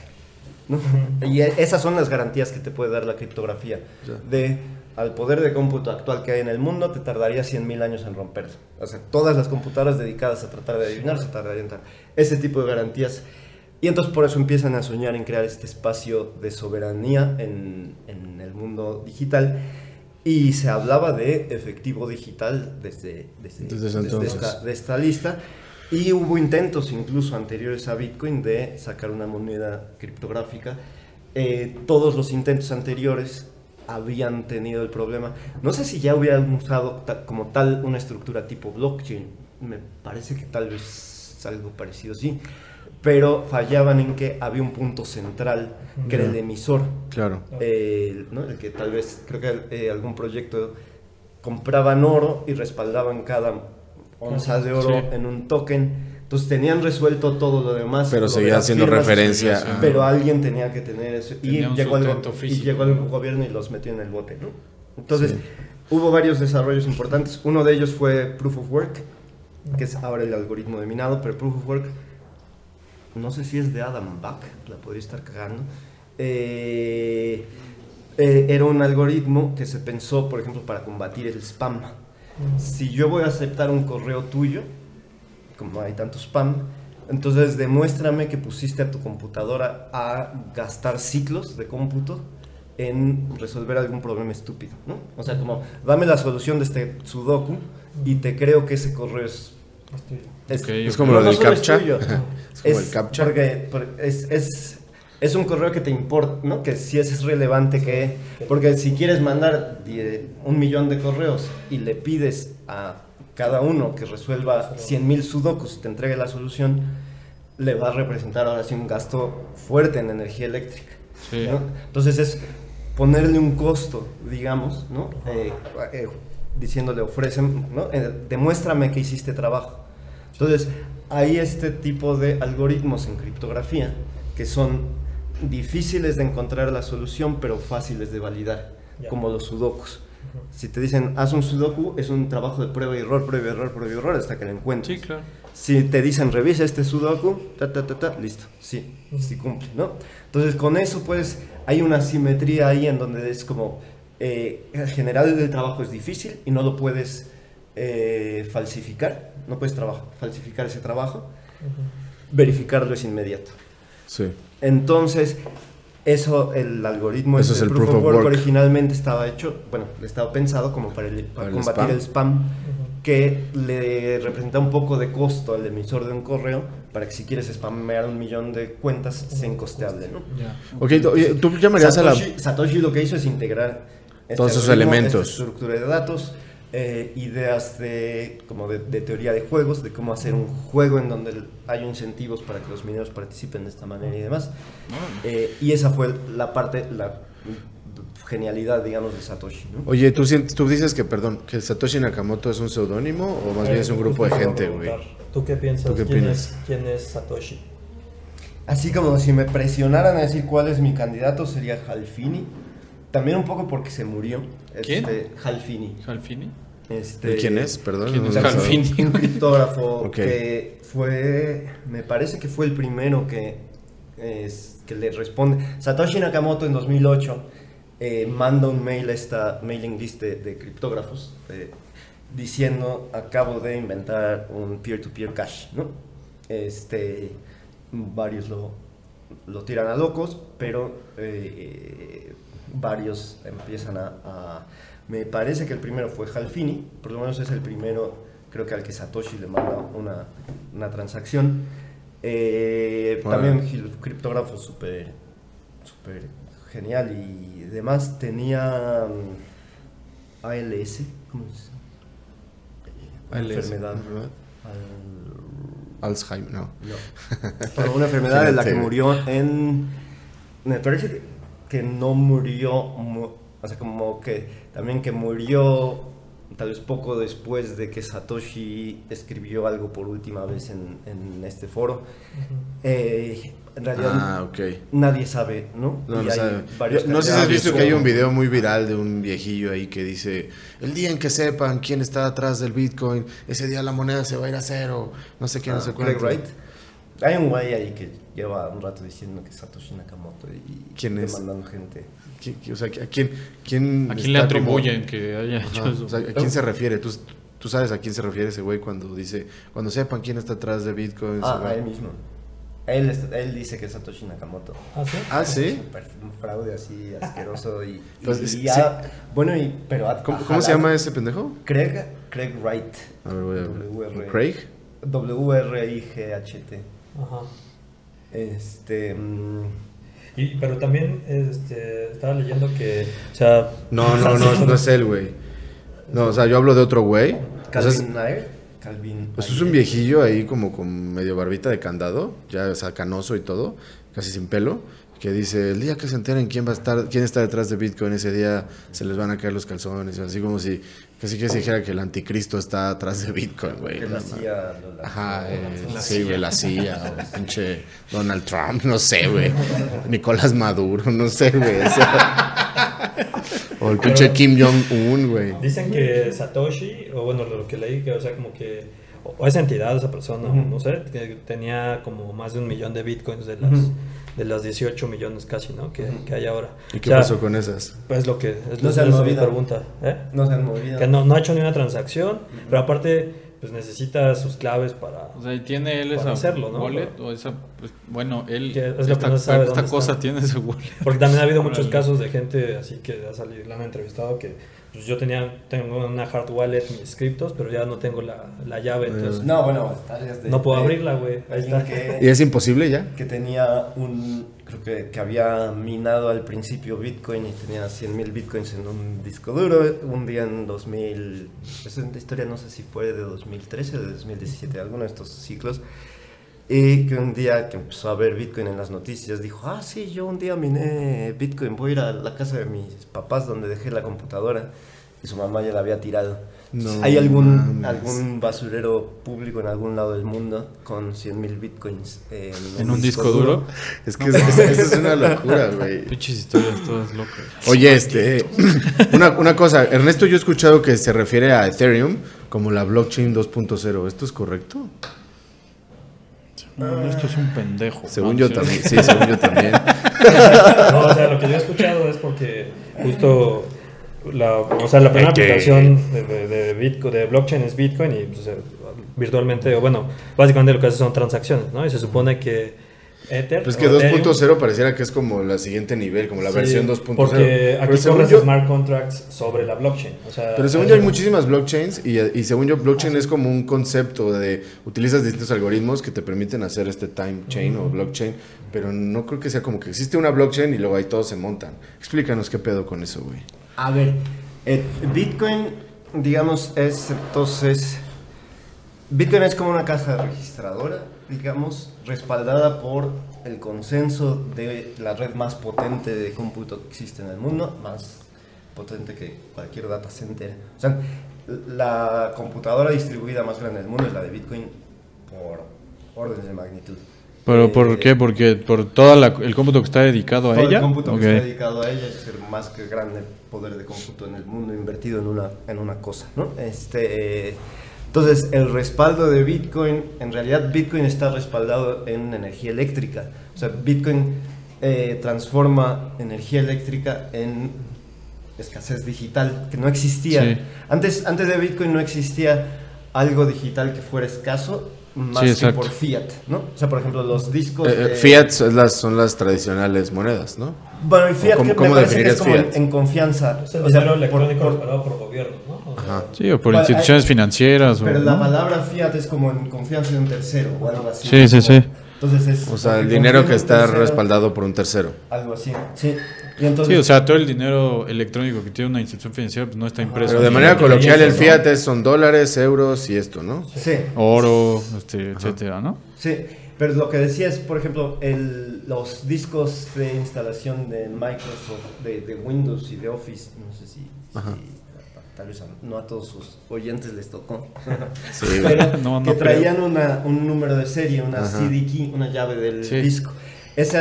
¿no? Y esas son las garantías que te puede dar la criptografía. Ya. De al poder de cómputo actual que hay en el mundo, te tardaría 100.000 años en romperlo. O sea, todas las computadoras dedicadas a tratar de adivinar se tardarían en tal- ese tipo de garantías. Y entonces por eso empiezan a soñar en crear este espacio de soberanía en, en el mundo digital. Y se hablaba de efectivo digital desde, desde, Desde ese desde entonces. esta, de esta lista. Y hubo intentos incluso anteriores a Bitcoin de sacar una moneda criptográfica. Eh, todos los intentos anteriores habían tenido el problema. No sé si ya hubieran usado ta- como tal una estructura tipo blockchain. Me parece que tal vez algo parecido, sí. Pero fallaban en que había un punto central, que era el emisor. Claro. Eh, ¿no? El que tal vez, creo que eh, algún proyecto compraban oro y respaldaban cada onza de oro Sí. en un token Entonces tenían resuelto todo lo demás. Pero seguía haciendo referencia. a- Pero alguien tenía que tener eso. Y llegó, el, y llegó el gobierno y los metió en el bote, ¿no? Entonces, Sí. hubo varios desarrollos importantes. Uno de ellos fue Proof of Work, que es ahora el algoritmo de minado, pero Proof of Work, no sé si es de Adam Back, la podría estar cagando. Eh, eh, era un algoritmo que se pensó, por ejemplo, para combatir el spam. Si yo voy a aceptar un correo tuyo, como hay tanto spam, entonces demuéstrame que pusiste a tu computadora a gastar ciclos de cómputo en resolver algún problema estúpido, ¿no? O sea, como, dame la solución de este sudoku y te creo que ese correo es... es- Ok, Es como lo no del es captcha. tuyo, *laughs* Es como el captcha. Porque, porque es, es, es un correo que te importa, ¿no? Que sí es relevante que... Porque si quieres mandar die- un millón de correos y le pides a cada uno que resuelva 100.000 sudokus y te entregue la solución, le va a representar ahora sí un gasto fuerte en energía eléctrica. Sí. ¿no? Entonces es ponerle un costo, digamos, ¿no? Eh, eh, diciéndole, ofrecen, ¿no? Eh, demuéstrame que hiciste trabajo. Entonces, hay este tipo de algoritmos en criptografía que son difíciles de encontrar la solución, pero fáciles de validar, Ya. como los sudokus. Si te dicen, haz un sudoku, es un trabajo de prueba y error, prueba y error, prueba y error, hasta que lo encuentres. Sí, claro. Si te dicen revisa este sudoku, ta, ta, ta, ta, listo, sí, sí cumple, ¿no? Entonces con eso pues hay una simetría ahí en donde es como, eh, en general el trabajo es difícil y no lo puedes eh, falsificar, no puedes trabajo, falsificar ese trabajo, verificarlo es inmediato. Sí. Entonces, eso, el algoritmo Eso es el proof of work. originalmente estaba hecho, bueno, estaba pensado como para, el- para Para el combatir spam. el spam, que le representa un poco de costo al emisor de un correo, para que si quieres spamear un millón de cuentas, sea incosteable, ¿no? Ya. Ok, tú- oye, tú llamarías a la... Satoshi, Satoshi lo que hizo es integrar este Todos esos algoritmo, elementos. esta estructura de datos, eh, ideas de, como de, de teoría de juegos, de cómo hacer un juego en donde hay incentivos para que los mineros participen de esta manera y demás. Eh, y esa fue la parte, la genialidad, digamos, de Satoshi. ¿no? Oye, ¿tú, sientes- tú dices que, perdón, que Satoshi Nakamoto es un seudónimo o más bien es un grupo de gente, güey? ¿Tú qué piensas? ¿Tú qué ¿Quién, opinas? es, ¿Quién es Satoshi? Así como si me presionaran a decir cuál es mi candidato, sería Halfini. También un poco porque se murió. ¿Quién? Este, Halfini. ¿Halfini? Este, ¿Y ¿Quién es? Perdón. ¿Quién es? Un criptógrafo *laughs* que fue, me parece que fue el primero que, es- que le responde. Satoshi Nakamoto en 2008 eh, manda un mail a esta mailing list de, de criptógrafos eh, diciendo acabo de inventar un peer-to-peer cash, ¿no? Este, varios lo, lo tiran a locos, pero eh, varios empiezan a, a- Me parece que el primero fue Halfini, por lo menos es el primero, creo que al que Satoshi le manda una, una transacción. Eh, Bueno. También criptógrafo súper súper genial y demás. Tenía mm, ALS, ¿cómo es? Una ALS, enfermedad. ¿verdad? Al- Alzheimer, no. no. *laughs* Una enfermedad de la que murió en. Me parece que, que no murió. mu- O sea, como que también que murió tal vez poco después de que Satoshi escribió algo por última vez en, en este foro. Eh, en realidad Ah, ok. nadie sabe, ¿no? No, no sabe. no sé si has visto que hay un video muy viral de un viejillo ahí que dice, el día en que sepan quién está atrás del Bitcoin, ese día la moneda se va a ir a cero, no sé qué, no Ah, sé Craig cuánto. Wright. Hay un güey ahí que lleva un rato diciendo que es Satoshi Nakamoto y ¿Quién es? demandando gente. ¿Quién- quién- o sea, ¿a quién, quién ¿A quién le como- atribuyen que haya hecho eso? o sea, ¿A quién se refiere? ¿Tú, tú sabes a quién se refiere ese güey cuando dice, cuando sepan quién está atrás de Bitcoin. Ah, a él mismo. Él, él dice que es Satoshi Nakamoto. ¿Ah, sí? Ah, sí. Un fraude así asqueroso y, Pues, y sí. ya- bueno y pero ha- ¿Cómo, se llama ese pendejo? Craig Craig Wright. A ver, voy a ver. ¿Craig? W R I G H T. Ajá. Este mm, Y, pero también este, estaba leyendo que, o sea... No, no, no, no es él, güey. No, o sea, yo hablo de otro güey. O sea, Calvin Nair, Calvin. Pues es un viejillo ahí como con medio barbita de candado, ya o sea, canoso y todo, casi sin pelo, que dice, el día que se enteren quién va a estar, quién está detrás de Bitcoin, ese día se les van a caer los calzones, así como si Casi que se dijera que el anticristo está atrás de Bitcoin, güey. Que no la. CIA la- Ajá, eh, la sí, güey, la CIA, o pinche Donald Trump, no sé, güey. Nicolás Maduro, no sé, güey. o sea. *laughs* o el pinche Kim Jong-un, güey. Dicen que Satoshi, o bueno, lo que leí, que o sea, como que, o o esa entidad, esa persona, no sé, que tenía como más de un millón de bitcoins de las, de las 18 millones casi, ¿no? Que, que hay ahora. ¿Y O qué sea, pasó con esas? Pues lo que es, No es- se han es mi movido. pregunta. ¿eh? No se han movido. Que no, no ha hecho ni una transacción, pero aparte, pues necesita sus claves para. O sea, y tiene él esa hacerlo, ¿no? wallet o esa, pues, bueno, él es lo que esta, no esta cosa está. tiene ese wallet. Porque también ha habido muchos casos de gente así que ha salido, la han entrevistado que pues yo tenía, tengo una hard wallet mis criptos, pero ya no tengo la, la llave, entonces No, bueno, de- no puedo de- abrirla, güey. Ahí está. que- ¿Y es imposible ya? que tenía un, creo que, que había minado al principio Bitcoin y tenía 100 mil Bitcoins en un disco duro, un día en 2000, esa historia no sé si fue de 2013 o de 2017, alguno de estos ciclos, y que un día que empezó a ver Bitcoin en las noticias dijo, ah, sí, yo un día miné Bitcoin, voy a ir a la casa de mis papás donde dejé la computadora y su mamá ya la había tirado. No ¿Hay algún, mames. algún basurero público en algún lado del mundo con 100 mil Bitcoins en, En un disco duro. Es que es- es- eso es una locura, güey. Pinches historias todas locas. Oye, este, *laughs* una, una cosa, Ernesto, yo he escuchado que se refiere a Ethereum como la blockchain 2.0. ¿Esto es correcto? No, esto es un pendejo. Según ¿no? yo Sí. también, sí, según yo también. *laughs* No, o sea, lo que yo he escuchado es porque justo la, o sea, la primera aplicación de, de, de Bitcoin, de blockchain es Bitcoin y pues, virtualmente, o bueno, básicamente lo que hace son transacciones, ¿no? Y se supone que Ether. Pues que o Ethereum- 2.0 pareciera que es como la siguiente nivel, como la Sí, versión 2.0. Porque aquí corres yo- smart contracts sobre la blockchain. O sea, Pero según yo hay muchísimas blockchains y, y según yo blockchain es como un concepto de utilizas distintos algoritmos que te permiten hacer este time chain o blockchain, pero no creo que sea como que existe una blockchain y luego ahí todos se montan. Explícanos qué pedo con eso, güey. A ver, eh, Bitcoin, digamos, es entonces. Bitcoin es como una caja registradora, digamos, respaldada por el consenso de la red más potente de cómputo que existe en el mundo, más potente que cualquier data center. O sea, la computadora distribuida más grande del mundo es la de Bitcoin por órdenes de magnitud. ¿Pero por Eh, qué? Porque por todo el cómputo que está dedicado a ella. el cómputo Ok. que está dedicado a ella es el más que grande poder de cómputo en el mundo invertido en una, en una cosa, ¿no? Este, eh, entonces, el respaldo de Bitcoin, en realidad Bitcoin está respaldado en energía eléctrica. O sea, Bitcoin eh, transforma energía eléctrica en escasez digital, que no existía. Sí. Antes, antes de Bitcoin no existía algo digital que fuera escaso más Sí, que por fiat, ¿no? O sea, por ejemplo, los discos... Eh, eh, de- fiat son las, son las tradicionales monedas, ¿no? Bueno, y Fiat ¿Cómo- que cómo me parece que es como en, fiat? en confianza. Es el O sea, dinero por- electrónico por- respaldado por gobierno, ¿no? O sea, Ajá. Sí, o por Bueno, instituciones hay- financieras. o- Pero la ¿no? palabra fiat es como en confianza en un tercero o algo así. Sí, sí, sí. Entonces es. O sea, el dinero que está tercero, respaldado por un tercero. Algo así. Sí. Y entonces. Sí, o sea, todo el dinero electrónico que tiene una institución financiera pues no está impreso. Pero de manera coloquial el fiat es, son dólares, euros y esto, ¿no? Sí. Oro, este, etcétera, ¿no? Sí. Pero lo que decía es, por ejemplo, el, los discos de instalación de Microsoft, de, de Windows y de Office, no sé si. si- Tal vez a- no a todos sus oyentes les tocó. *laughs* Sí, pero No, no que creo. traían una, un número de serie, una Ajá. CD key, una llave del Sí. disco. Esa,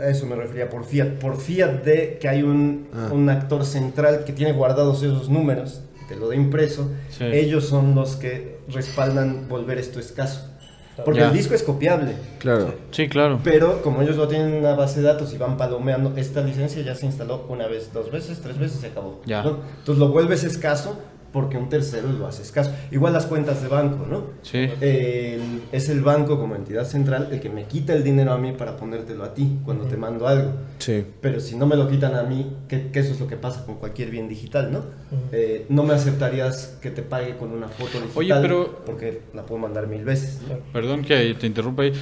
a eso me refería por Fiat. Por Fiat de que hay un, Ah. un actor central que tiene guardados esos números, te lo de impreso, Sí. ellos son los que respaldan volver esto escaso. Porque Ya. el disco es copiable, claro. Sí, claro. pero como ellos lo tienen en una base de datos y van palomeando, esta licencia ya se instaló una vez, dos veces, tres veces, se acabó. Ya. ¿no? Entonces lo vuelves escaso porque un tercero lo hace escaso. Igual las cuentas de banco, ¿no? Sí. El- es el banco como entidad central el que me quita el dinero a mí para ponértelo a ti cuando te mando algo. Sí. Pero si no me lo quitan a mí, que, que eso es lo que pasa con cualquier bien digital, ¿no? Eh, no me aceptarías que te pague con una foto digital Oye, pero- porque la puedo mandar mil veces. ¿no? Perdón que te interrumpa ahí,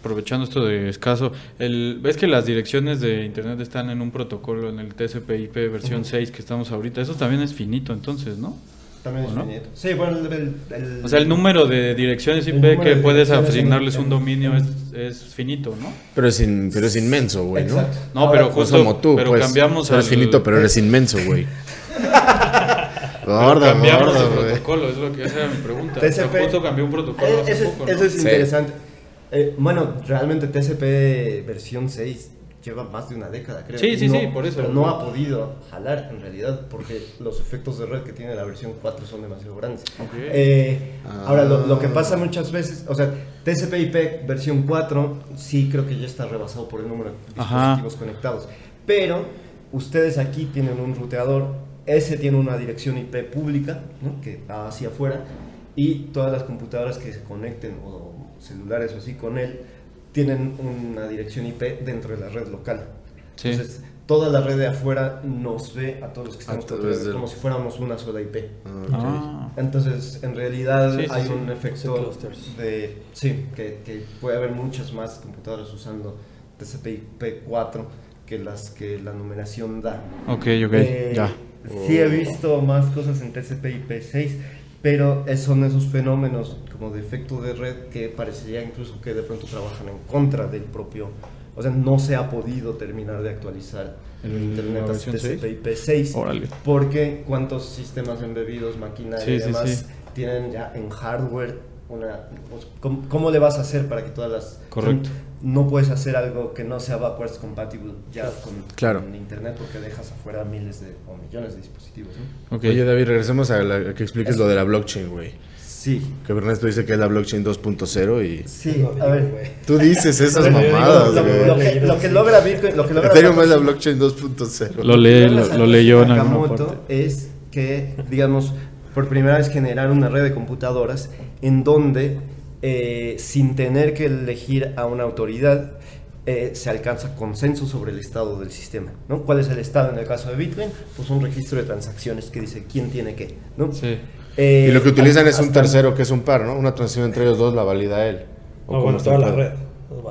aprovechando esto de escaso. El, ¿Ves que las direcciones de internet están en un protocolo, en el TCP/IP versión 6 que estamos ahorita? Eso también es finito entonces, ¿no? También es ¿O no? finito. Sí, bueno, el, el- el- O sea, el número de direcciones IP que de puedes asignarles un dominio es, es finito, ¿no? Pero es, in- pero es inmenso, güey, ¿no? Exacto. No, Ahora, pero Pues justo como tú, pero pues. cambiamos Eres al- finito, pero eres inmenso, güey. *laughs* Gordo, cambiamos gordo, el güey. protocolo, es lo que esa era mi pregunta. O sea, TCP. justo cambió un protocolo Eh, hace eso, es- poco, ¿no? eso es Sí. interesante. Eh, bueno, realmente TCP versión 6 lleva más de una década, creo. Sí, sí, no- sí, por eso. pero no ha podido jalar en realidad, porque los efectos de red que tiene la versión 4 son demasiado grandes. Ok. Eh, Ah. Ahora, lo, lo que pasa muchas veces, o sea, TCP/IP versión 4 sí creo que ya está rebasado por el número de Ajá. dispositivos conectados. Pero ustedes aquí tienen un ruteador, ese tiene una dirección IP pública, ¿no? que va hacia afuera, y todas las computadoras que se conecten o celulares o así con él tienen una dirección IP dentro de la red local. Sí. Entonces, toda la red de afuera nos ve a todos los que estamos conectados del- como si fuéramos una sola IP. Ah. Entonces, en realidad Sí, sí, hay sí. un efecto de... Sí, que, que puede haber muchas más computadoras usando TCP/IP4 que las que la numeración da. Ok, ok, Eh, ya. Sí he visto más cosas en TCP/IP6, pero son esos fenómenos como de efecto de red que parecería incluso que de pronto trabajan en contra del propio... O sea, no se ha podido terminar de actualizar el Internet a versión seis. TCP/IP6 Órale. porque cuántos sistemas embebidos, maquinaria Sí, y demás sí. tienen ya en hardware una... pues, ¿cómo, cómo le vas a hacer para que todas las... Correcto. No puedes hacer algo que no sea backwards compatible ya con, Claro. con internet porque dejas afuera miles de o millones de dispositivos. ¿no? Ok. Oye, David, regresemos a, la- a que expliques lo de la blockchain, güey. Sí, Que Ernesto dice que es la blockchain 2.0 y sí, a ver. tú dices esas mamadas, Lo, güey. lo que, lo que logra Bitcoin, lo que logra Ethereum es la blockchain 2.0. Lo lee, logra lo, lo leyó en alguna parte. es que, digamos, por primera vez generar una red de computadoras en donde, eh, sin tener que elegir a una autoridad, eh, se alcanza consenso sobre el estado del sistema. ¿no? ¿Cuál es el estado en el caso de Bitcoin? Pues un registro de transacciones que dice quién tiene qué. ¿no? Sí. Eh, Y lo que utilizan es un tercero que es un par, ¿no? Una transacción entre ellos dos la valida él. ¿O No, bueno, está toda la red.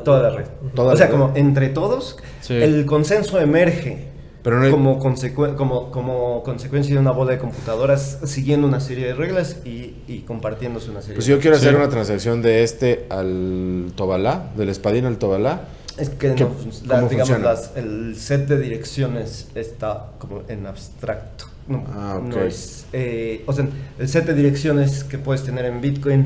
Toda la red. Toda o la sea, red. como entre todos, Sí. el consenso emerge Pero no hay- como, consecue- como, como consecuencia de una bola de computadoras siguiendo una serie de reglas y, y compartiéndose una serie Pues de yo quiero Sí. hacer una transacción de este al Tobalá, del espadín al Tobalá. Es que ¿Qué- no, la- digamos, las- el set de direcciones está como en abstracto. No, Ah, ok. no es, eh, o sea, el set de direcciones que puedes tener en Bitcoin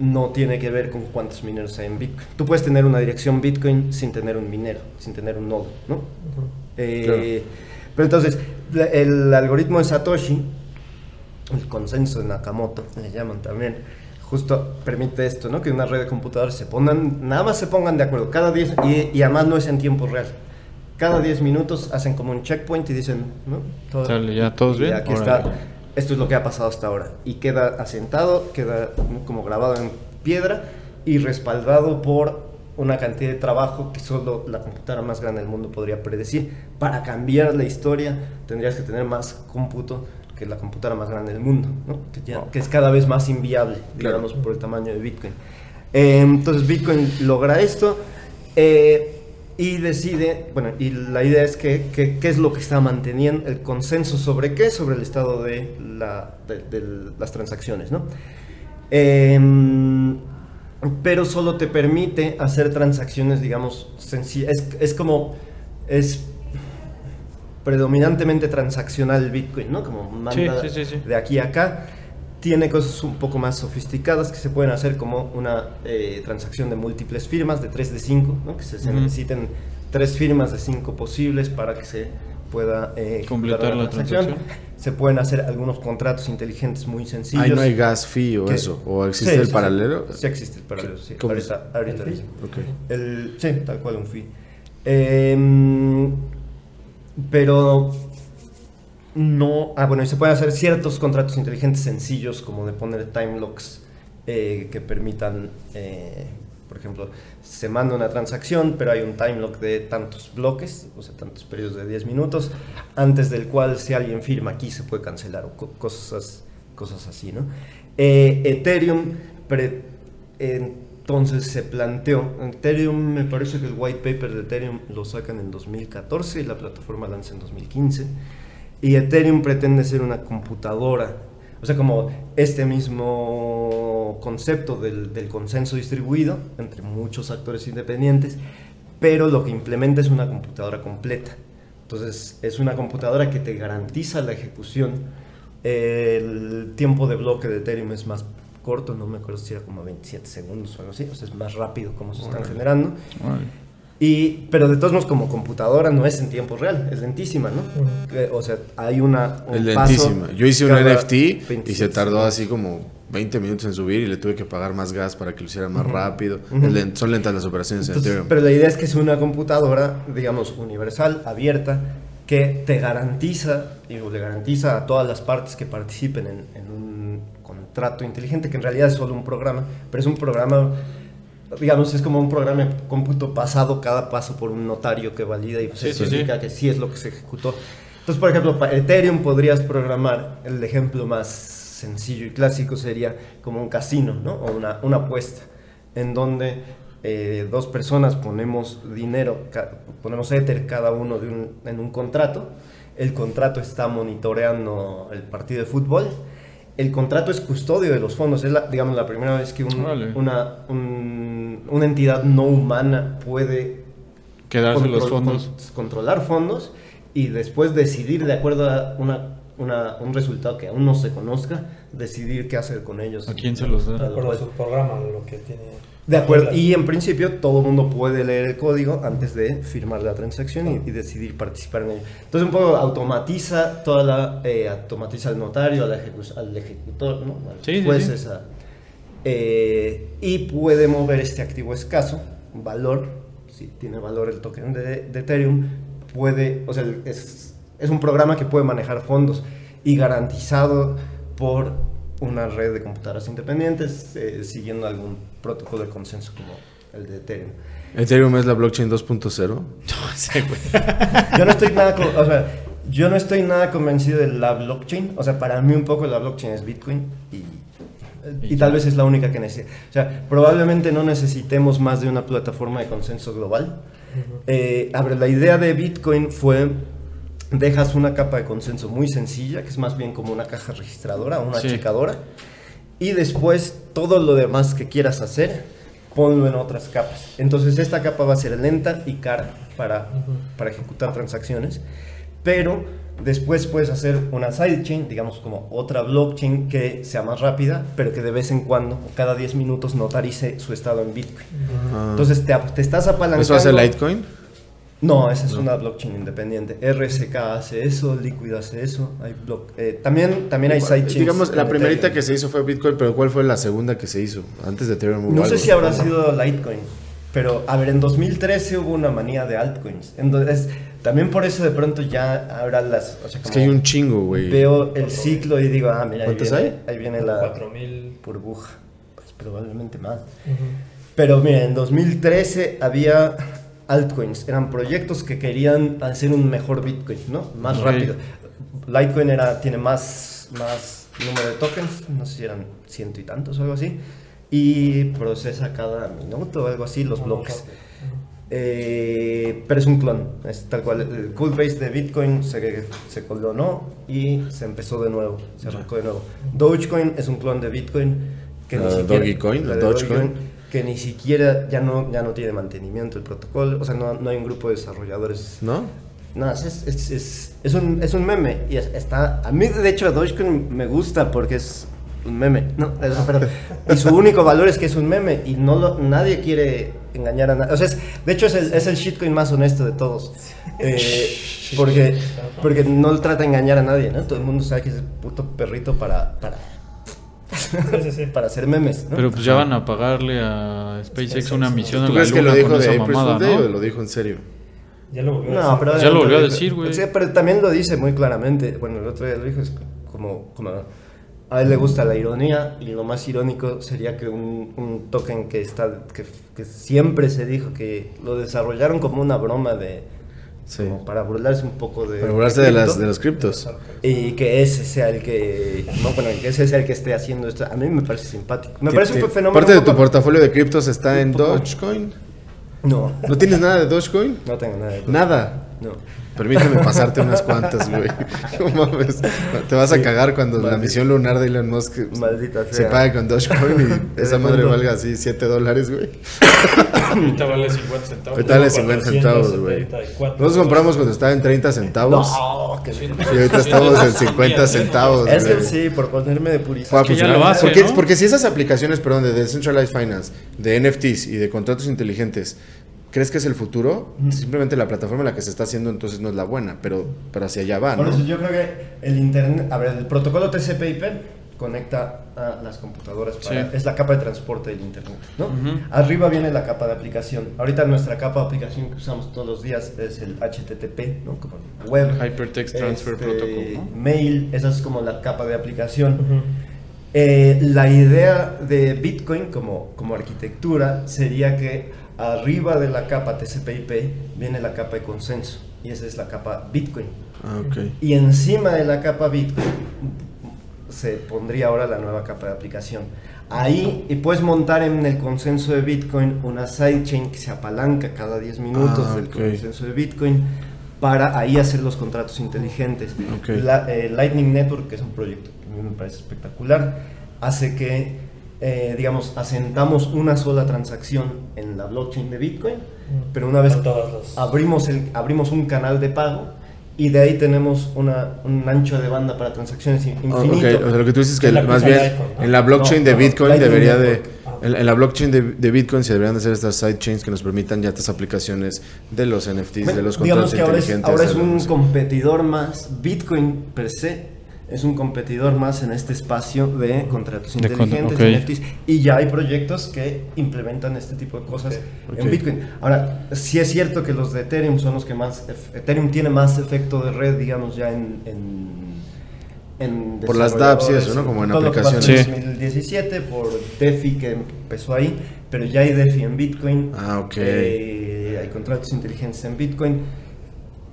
no tiene que ver con cuántos mineros hay en Bitcoin. Tú puedes tener una dirección Bitcoin sin tener un minero, sin tener un nodo, ¿no? Eh, Claro. Pero entonces, el algoritmo de Satoshi, el consenso de Nakamoto, le llaman también, justo permite esto, ¿no? Que una red de computadores se pongan, nada más se pongan de acuerdo, cada 10, y, y además no es en tiempo real. Cada 10 minutos hacen como un checkpoint y dicen, ¿no? Todo- Sale, ¿ya todos y bien? Aquí está, esto es lo que ha pasado hasta ahora. Y queda asentado, queda como grabado en piedra y respaldado por una cantidad de trabajo que solo la computadora más grande del mundo podría predecir. Para cambiar la historia tendrías que tener más cómputo que la computadora más grande del mundo, ¿no? que, ya- que es cada vez más inviable, Claro. digamos, por el tamaño de Bitcoin. Eh, entonces Bitcoin logra esto eh, y decide, bueno, y la idea es que, que- qué es lo que está manteniendo el consenso sobre qué, sobre el estado de, la- de- de las transacciones, ¿no? Em, pero solo te permite hacer transacciones, digamos, sencillas. Es, es como, es predominantemente transaccional el Bitcoin, ¿no? Como manda sí, sí, sí. de aquí a acá. Tiene cosas un poco más sofisticadas que se pueden hacer como una eh, transacción de múltiples firmas, de 3 de 5, ¿no? que se, necesiten tres firmas de 5 posibles para que se pueda eh, Completar la transacción. Se pueden hacer algunos contratos inteligentes muy sencillos. Ahí no hay gas fee o que- eso. ¿O existe Sí, el sí, paralelo? Sí, existe el paralelo, sí. ¿Cómo es? Ahorita, ahorita. Ok. El, sí, tal cual un fee. Em, pero no. Ah, bueno, y se pueden hacer ciertos contratos inteligentes sencillos, como de poner time locks eh, que permitan, eh, por ejemplo, se manda una transacción, pero hay un time lock de tantos bloques, o sea, tantos periodos de 10 minutos, antes del cual, si alguien firma aquí, se puede cancelar o co- cosas, cosas así, ¿no? Eh, Ethereum. entonces se planteó, Ethereum, me parece que el white paper de Ethereum lo sacan en 2014 y la plataforma lanza en 2015. Y Ethereum pretende ser una computadora, o sea, como este mismo concepto del, del consenso distribuido entre muchos actores independientes, pero lo que implementa es una computadora completa. Entonces, es una computadora que te garantiza la ejecución El tiempo de bloque de Ethereum es más corto, no me acuerdo si era como 27 segundos o algo así, o sea, es más rápido como se están generando. Y, pero de todos modos, como computadora no es en tiempo real, es lentísima, ¿no? Eh, O sea, hay una. un Es paso lentísima. Yo hice un NFT y 27 se tardó segundos. así como 20 minutos en subir y le tuve que pagar más gas para que lo hiciera más rápido. Son lentas las operaciones en Entonces, Ethereum. pero la idea es que es una computadora, digamos, universal, abierta, que te garantiza, digo, le garantiza a todas las partes que participen en, en un contrato inteligente, que en realidad es solo un programa, pero es un programa, digamos, es como un programa de cómputo pasado cada paso por un notario que valida y pues, Sí, eso sí, sí. significa que sí es lo que se ejecutó. Entonces, por ejemplo, para Ethereum podrías programar, el ejemplo más sencillo y clásico sería como un casino, ¿no? O una, una apuesta, en donde eh, dos personas ponemos dinero, ponemos Ether cada uno de un- en un contrato, el contrato está monitoreando el partido de fútbol, el contrato es custodio de los fondos, es la, digamos la primera vez que un- una, un- una entidad no humana puede Quedarse los fondos. con- controlar fondos y después decidir de acuerdo a una, una- un resultado que aún no se conozca, decidir qué hacer con ellos. ¿A quién se los De da? acuerdo a su programa, lo que tiene. De acuerdo, y en principio todo el mundo puede leer el código antes de firmar la transacción y, y decidir participar en ello. Entonces un poco automatiza toda la, eh, automatiza al notario, al, ejecu- al ejecutor, ¿no? a los Sí, sí, jueces, a- eh, y puede mover este activo escaso, valor, si tiene valor el token de, de Ethereum, puede, o sea, es, es un programa que puede manejar fondos y garantizado por una red de computadoras independientes eh, siguiendo algún protocolo de consenso como el de Ethereum. Ethereum es la blockchain 2.0. *laughs* Yo no estoy nada, con- o sea, yo no estoy nada convencido de la blockchain. O sea, para mí un poco la blockchain es Bitcoin y, y tal vez es la única que necesita. O sea, probablemente no necesitemos más de una plataforma de consenso global. Eh, a ver, la idea de Bitcoin fue dejas una capa de consenso muy sencilla, que es más bien como una caja registradora, una Sí. checadora, y después todo lo demás que quieras hacer, ponlo en otras capas. Entonces esta capa va a ser lenta y cara para, para ejecutar transacciones, pero después puedes hacer una sidechain, digamos como otra blockchain que sea más rápida, pero que de vez en cuando, cada 10 minutos, notarice su estado en Bitcoin. Entonces te, te estás apalancando. ¿Eso hace Litecoin? No, esa es una blockchain independiente. RSK hace eso, Liquid hace eso. Hay block, eh, también, también hay sidechains. Digamos, la primerita Ethereum. que se hizo fue Bitcoin, pero ¿cuál fue la segunda que se hizo? Antes de Ethereum. hubo No sé si habrá sido Litecoin, pero a ver, en 2013 hubo una manía de altcoins. Entonces, también por eso de pronto ya habrá las. O sea, Es como que hay un chingo, güey. Veo el ciclo y digo, ah, mira, ahí ¿Cuántos viene, hay? ahí viene la 4000. burbuja. Pues probablemente más. Pero mira, en 2013 había altcoins, eran proyectos que querían hacer un mejor Bitcoin, ¿no? Más Ok. rápido. Litecoin era, tiene más, más número de tokens, no sé si eran ciento y tantos o algo así, y procesa cada minuto o algo así los bloques. Eh, pero es un clon, es tal cual. El codebase de Bitcoin se, se clonó y se empezó de nuevo, se arrancó de nuevo. Dogecoin es un clon de Bitcoin que ni La siquiera. Dogecoin, Dogecoin. Que ni siquiera ya no, ya no tiene mantenimiento el protocolo, o sea, no, no hay un grupo de desarrolladores. ¿No? No, es, es, es, es, un, es un meme y es- está. A mí, de hecho, Dogecoin me gusta porque es un meme, ¿no? Pero- y su único valor es que es un meme y no lo, nadie quiere engañar a nadie. O sea, es- de hecho, es el, es el shitcoin más honesto de todos. Eh, porque, porque no trata de engañar a nadie, ¿no? Todo el mundo sabe que es el puto perrito para, para. Para hacer memes, ¿no? Pero pues ya van a pagarle a SpaceX una misión a ¿Tú la crees que lo luna dijo con de esa April mamada, Fool's Day ¿no? o lo dijo en serio? Ya lo volvió a No, decir. pero Ya lo volvió a dijo- decir, güey. Sí, pero también lo dice muy claramente. Bueno, el otro día lo dijo, es como, como a él le gusta la ironía y lo más irónico sería que un, un token que está que, que siempre se dijo que lo desarrollaron como una broma de Sí. como para burlarse un poco de Para burlarse de, las, de los criptos. y que ese sea el que no bueno que ese sea el que esté haciendo esto a mí me parece simpático me parece un fenómeno Parte de tu portafolio de criptos está en Dogecoin. no ¿No tienes nada de Dogecoin? no tengo nada de Nada. no Permíteme pasarte unas cuantas, güey. *laughs* No mames. Te vas a cagar cuando la misión lunar de Elon Musk Maldita se sea. pague con Dogecoin y *laughs* esa madre valga así 7 dólares, güey. Ahorita vale 50 centavos. Ahorita vale 50 centavos, güey. 474. Nosotros compramos cuando estaba en 30 centavos. No, que sí. Y ahorita estamos en 50 centavos, Es que sí, por ponerme de purista. Pueda que ya lo hace, porque, ¿no? porque si esas aplicaciones, perdón, de Decentralized Finance, de NFTs y de contratos inteligentes, ¿crees que es el futuro? Simplemente la plataforma en la que se está haciendo entonces no es la buena, pero, pero hacia allá va, Por ¿no? eso yo creo que el internet, a ver, el protocolo TCP/IP conecta a las computadoras para, Sí. es la capa de transporte del internet, ¿no? Arriba viene la capa de aplicación. Ahorita nuestra capa de aplicación que usamos todos los días es el HTTP, ¿no? Como web, Hypertext Transfer este, Protocol, ¿no? mail, esa es como la capa de aplicación. Eh, la idea de Bitcoin como, como arquitectura sería que arriba de la capa TCP/IP viene la capa de consenso y esa es la capa Bitcoin. Ah, ok. Y encima de la capa Bitcoin se pondría ahora la nueva capa de aplicación. Ahí y puedes montar en el consenso de Bitcoin una sidechain que se apalanca cada 10 minutos Ah, del consenso de Bitcoin para ahí hacer los contratos inteligentes. Ok. La- eh, Lightning Network, que es un proyecto que a mí me parece espectacular, hace que, eh, digamos, asentamos una sola transacción en la blockchain de Bitcoin, pero una vez abrimos, el, abrimos un canal de pago y de ahí tenemos una, un ancho de banda para transacciones Ah, infinito. ok, o sea, lo que tú dices es que más bien en la blockchain No, de no, Bitcoin debería de... Ah. En, en la blockchain de, de Bitcoin se deberían de hacer estas sidechains que nos permitan ya estas aplicaciones de los NFTs, de los Digamos contratos que ahora es, inteligentes. ahora es un competidor más, Bitcoin per se es un competidor más en este espacio de contratos De con- inteligentes, ok. NFTs, y ya hay proyectos que implementan este tipo de cosas Ok. en Bitcoin. Ahora, sí es cierto que los de Ethereum son los que más, Ethereum tiene más efecto de red, digamos, ya en... en en Por las dApps y eso, ¿no? Como en todo lo que pasó aplicaciones. En 2017, por DeFi que empezó ahí, pero ya hay DeFi en Bitcoin. Ah, ok. Eh, hay contratos inteligentes en Bitcoin.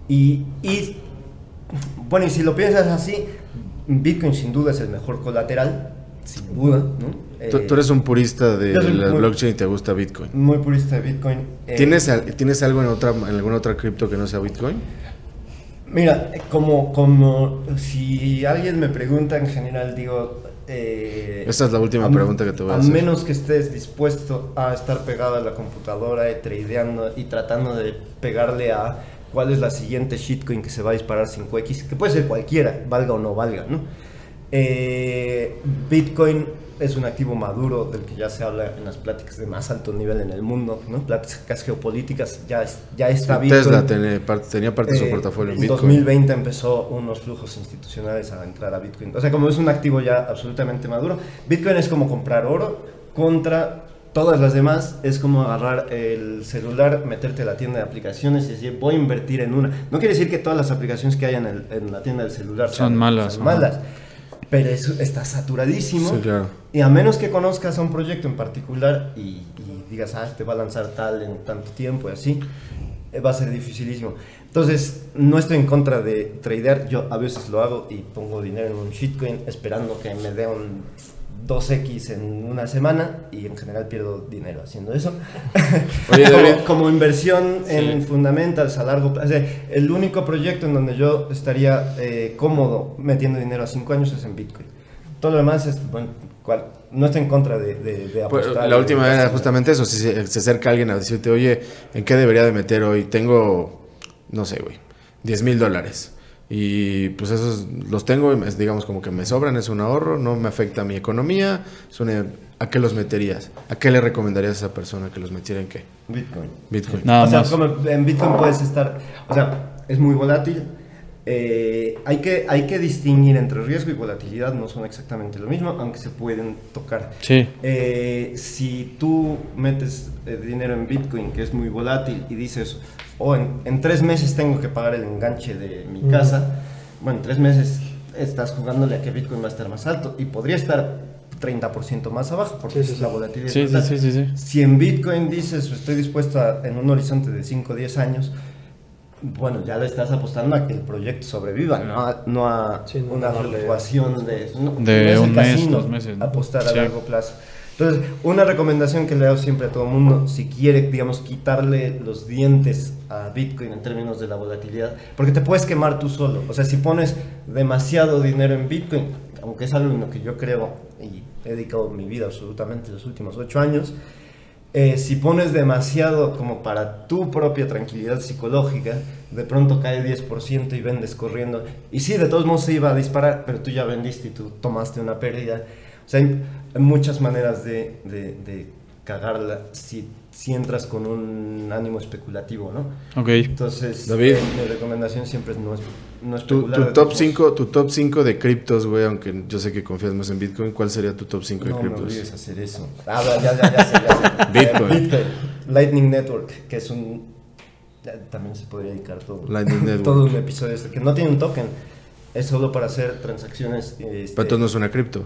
Y, y, bueno, y si lo piensas así, Bitcoin sin duda es el mejor colateral, sin duda, ¿no? Tú, Eh, tú eres un purista de la muy- blockchain y te gusta Bitcoin. muy purista de Bitcoin. Eh, ¿Tienes, ¿Tienes algo en, otra, en alguna otra cripto que no sea Bitcoin? Mira, como, como si alguien me pregunta en general, digo... eh, Esa es la última a- pregunta que te voy a A hacer. menos que estés dispuesto a estar pegado a la computadora, tradeando y tratando de pegarle a cuál es la siguiente shitcoin que se va a disparar 5x, que puede ser cualquiera, valga o no valga, ¿no? Eh, Bitcoin es un activo maduro del que ya se habla en las pláticas de más alto nivel en el mundo, ¿no? Pláticas geopolíticas, ya, es- ya está Bitcoin. Tesla tenía parte, tenía parte de su Eh, portafolio en en Bitcoin. 2020 empezó unos flujos institucionales a entrar a Bitcoin. O sea, como es un activo ya absolutamente maduro, Bitcoin es como comprar oro contra todas las demás. Es como agarrar el celular, meterte a la tienda de aplicaciones y decir, voy a invertir en una. No quiere decir que todas las aplicaciones que hay en, el- en la tienda del celular Son sean- malas, ajá. malas. Pero es- está saturadísimo. Sí, claro. Y a menos que conozcas a un proyecto en particular y, y digas, ah, te va a lanzar tal en tanto tiempo y así, eh, va a ser dificilísimo. Entonces, no estoy en contra de tradear. Yo a veces lo hago y pongo dinero en un shitcoin esperando que me dé un 2x en una semana y en general pierdo dinero haciendo eso. Oye, *laughs* como, inversión en fundamentals a largo plazo. Sea, el único proyecto en donde yo estaría eh, cómodo metiendo dinero a 5 años es en Bitcoin. Todo lo demás es, bueno, cual- no estoy en contra de, de, de Pues, apostar. la de última era justamente eso, si se, se acerca alguien a decirte, oye, ¿en qué debería de meter hoy? Tengo, no sé, güey, 10 mil dólares. Y pues esos los tengo, y es, digamos como que me sobran, es un ahorro, no me afecta a mi economía. es una- ¿A qué los meterías? ¿A qué le recomendarías a esa persona que los metiera en qué? Bitcoin. Bitcoin. Nada o sea, más. como en Bitcoin puedes estar, o sea, es muy volátil. Eh, hay, que, hay que distinguir entre riesgo y volatilidad, no son exactamente lo mismo, aunque se pueden tocar. Sí. Eh, si tú metes eh, dinero en Bitcoin, que es muy volátil, y dices, oh, en, en tres meses tengo que pagar el enganche de mi casa, bueno, en tres meses estás jugándole a que Bitcoin va a estar más alto y podría estar 30% más abajo, porque Sí, sí, es la volatilidad. Sí, sí, total. sí, sí, sí. Si en Bitcoin dices, estoy dispuesto a, en un horizonte de 5 o 10 años, bueno, ya le estás apostando a que el proyecto sobreviva, no a, no a Sí, no una fluctuación de, no- De un mes, casino, dos meses, ¿no? Apostar a Sí. largo plazo. Entonces, una recomendación que le hago siempre a todo el mundo, si quiere, digamos, quitarle los dientes a Bitcoin en términos de la volatilidad, porque te puedes quemar tú solo. O sea, si pones demasiado dinero en Bitcoin, aunque es algo en lo que yo creo y he dedicado mi vida absolutamente los últimos ocho años, eh, si pones demasiado como para tu propia tranquilidad psicológica, de pronto cae 10% y vendes corriendo. Y sí, de todos modos se iba a disparar, pero tú ya vendiste y tú tomaste una pérdida. O sea, hay, muchas maneras de, de- de cagarla si, si entras con un ánimo especulativo, ¿no? Ok. Entonces, David. eh, mi recomendación siempre es no, es, no Tu, especular. tu top todos 5 tu top 5 de criptos, güey, aunque yo sé que confías más en Bitcoin, ¿cuál sería tu top 5 de No me criptos? obligues a hacer eso. Ah, ya, ya, ya, ya sé, ya sé. *laughs* Bitcoin. Eh, Bitcoin. Lightning Network, que es un... ya, también se podría dedicar todo, Lightning *laughs* Network. todo un episodio este, que no tiene un token. Es solo para hacer transacciones. este, Pero entonces no es una cripto.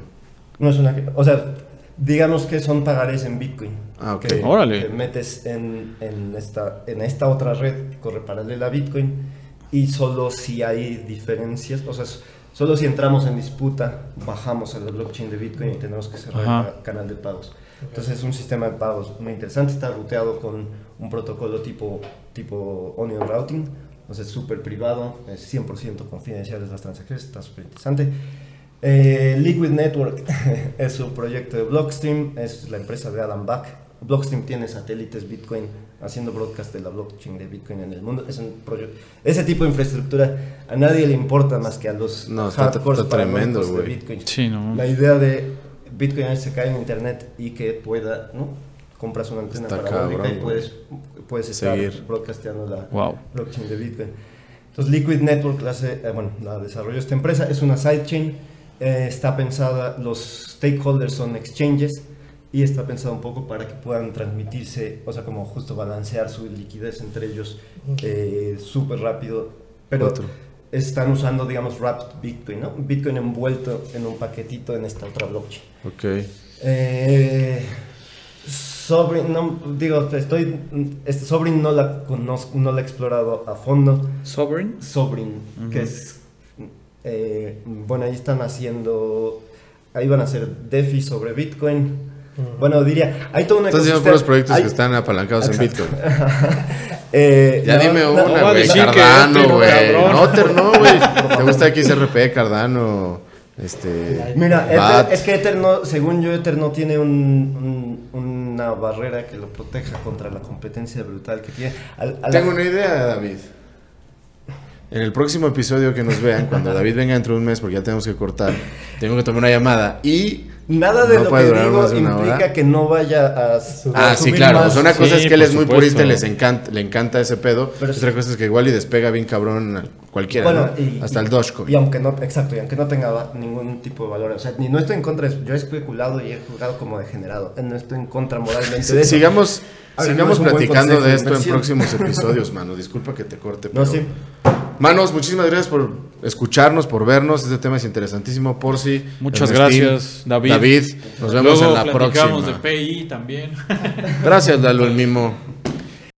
no es una... O sea, digamos que son pagares en Bitcoin. Ah, ok. Que, Órale. que metes en, en, esta, en esta otra red que corre paralela a Bitcoin y solo si hay diferencias, o sea, solo si entramos en disputa, bajamos a la blockchain de Bitcoin y tenemos que cerrar Ajá. el canal de pagos. Entonces es un sistema de pagos muy interesante, está ruteado con un protocolo tipo, tipo Onion Routing, sea, es súper privado, es 100% confidenciales las transacciones, está súper interesante. Eh, Liquid Network *laughs* es un proyecto de Blockstream, es la empresa de Adam Back. Blockstream tiene satélites Bitcoin haciendo broadcast de la blockchain de Bitcoin en el mundo. Es un proye- ese tipo de infraestructura a nadie le importa más que a los No, está- hardcores está tremendo, de güey. Bitcoin. Sí, no. La idea de Bitcoin se cae en internet y que pueda, ¿no? Compras una antena Está parabólica cabrón, y puedes, puedes estar Seguir. broadcasteando la Wow. blockchain de Bitcoin. Entonces Liquid Network la, hace, eh, bueno, la desarrolló esta empresa, es una sidechain, eh, está pensada, los stakeholders son exchanges y está pensada un poco para que puedan transmitirse, o sea, como justo balancear su liquidez entre ellos eh, súper rápido, pero Otro. están usando, digamos, wrapped Bitcoin, ¿no? Bitcoin envuelto en un paquetito en esta otra blockchain. Ok. Eh, Sovereign, no, digo, estoy, este Sovereign no la conozco, no la he explorado a fondo. Sovereign. Sovereign, que es, eh, bueno, ahí están haciendo, ahí van a hacer DeFi sobre Bitcoin. Bueno, diría, hay todo un Estás diciendo ecosistema- puros proyectos hay- que están apalancados en. Bitcoin. *laughs* Eh, Ya no, dime no, una, güey. que Cardano, Ether, güey. cabrón. No, Ether no, güey. *laughs* ¿Te gusta XRP, Cardano? Este. Mira? Ether- es que Ether no, según yo, Ether no tiene un- un- una barrera que lo proteja contra la competencia brutal que tiene. Al- a la- Tengo una idea, David. En el próximo episodio que nos vean, cuando *laughs* David venga dentro de un mes, porque ya tenemos que cortar, tengo que tomar una llamada y. Nada de No lo puede que durar digo más de una implica hora. que no vaya a, a Ah, sí, subir claro. más. O sea, una cosa Sí, es que él es muy supuesto. purista y les encanta, le encanta ese pedo. Pero otra cosa es que igual y despega bien cabrón a cualquiera, Bueno, ¿no? y- Hasta y- el Dogecoin. Y aunque no, exacto, y aunque no tenga ningún tipo de valor, o sea, ni no estoy en contra de eso, yo he especulado y he jugado como degenerado, no estoy en contra moralmente Sí, de eso. sigamos ver, no sigamos platicando de esto en próximos *laughs* episodios, mano. Disculpa que te corte. No, pero- sí. Manos, muchísimas gracias por escucharnos, por vernos. Este tema es interesantísimo. Por si. Muchas gracias, David. David, nos vemos Luego en la platicamos próxima. de PI también. Gracias, Lalo el Mimo.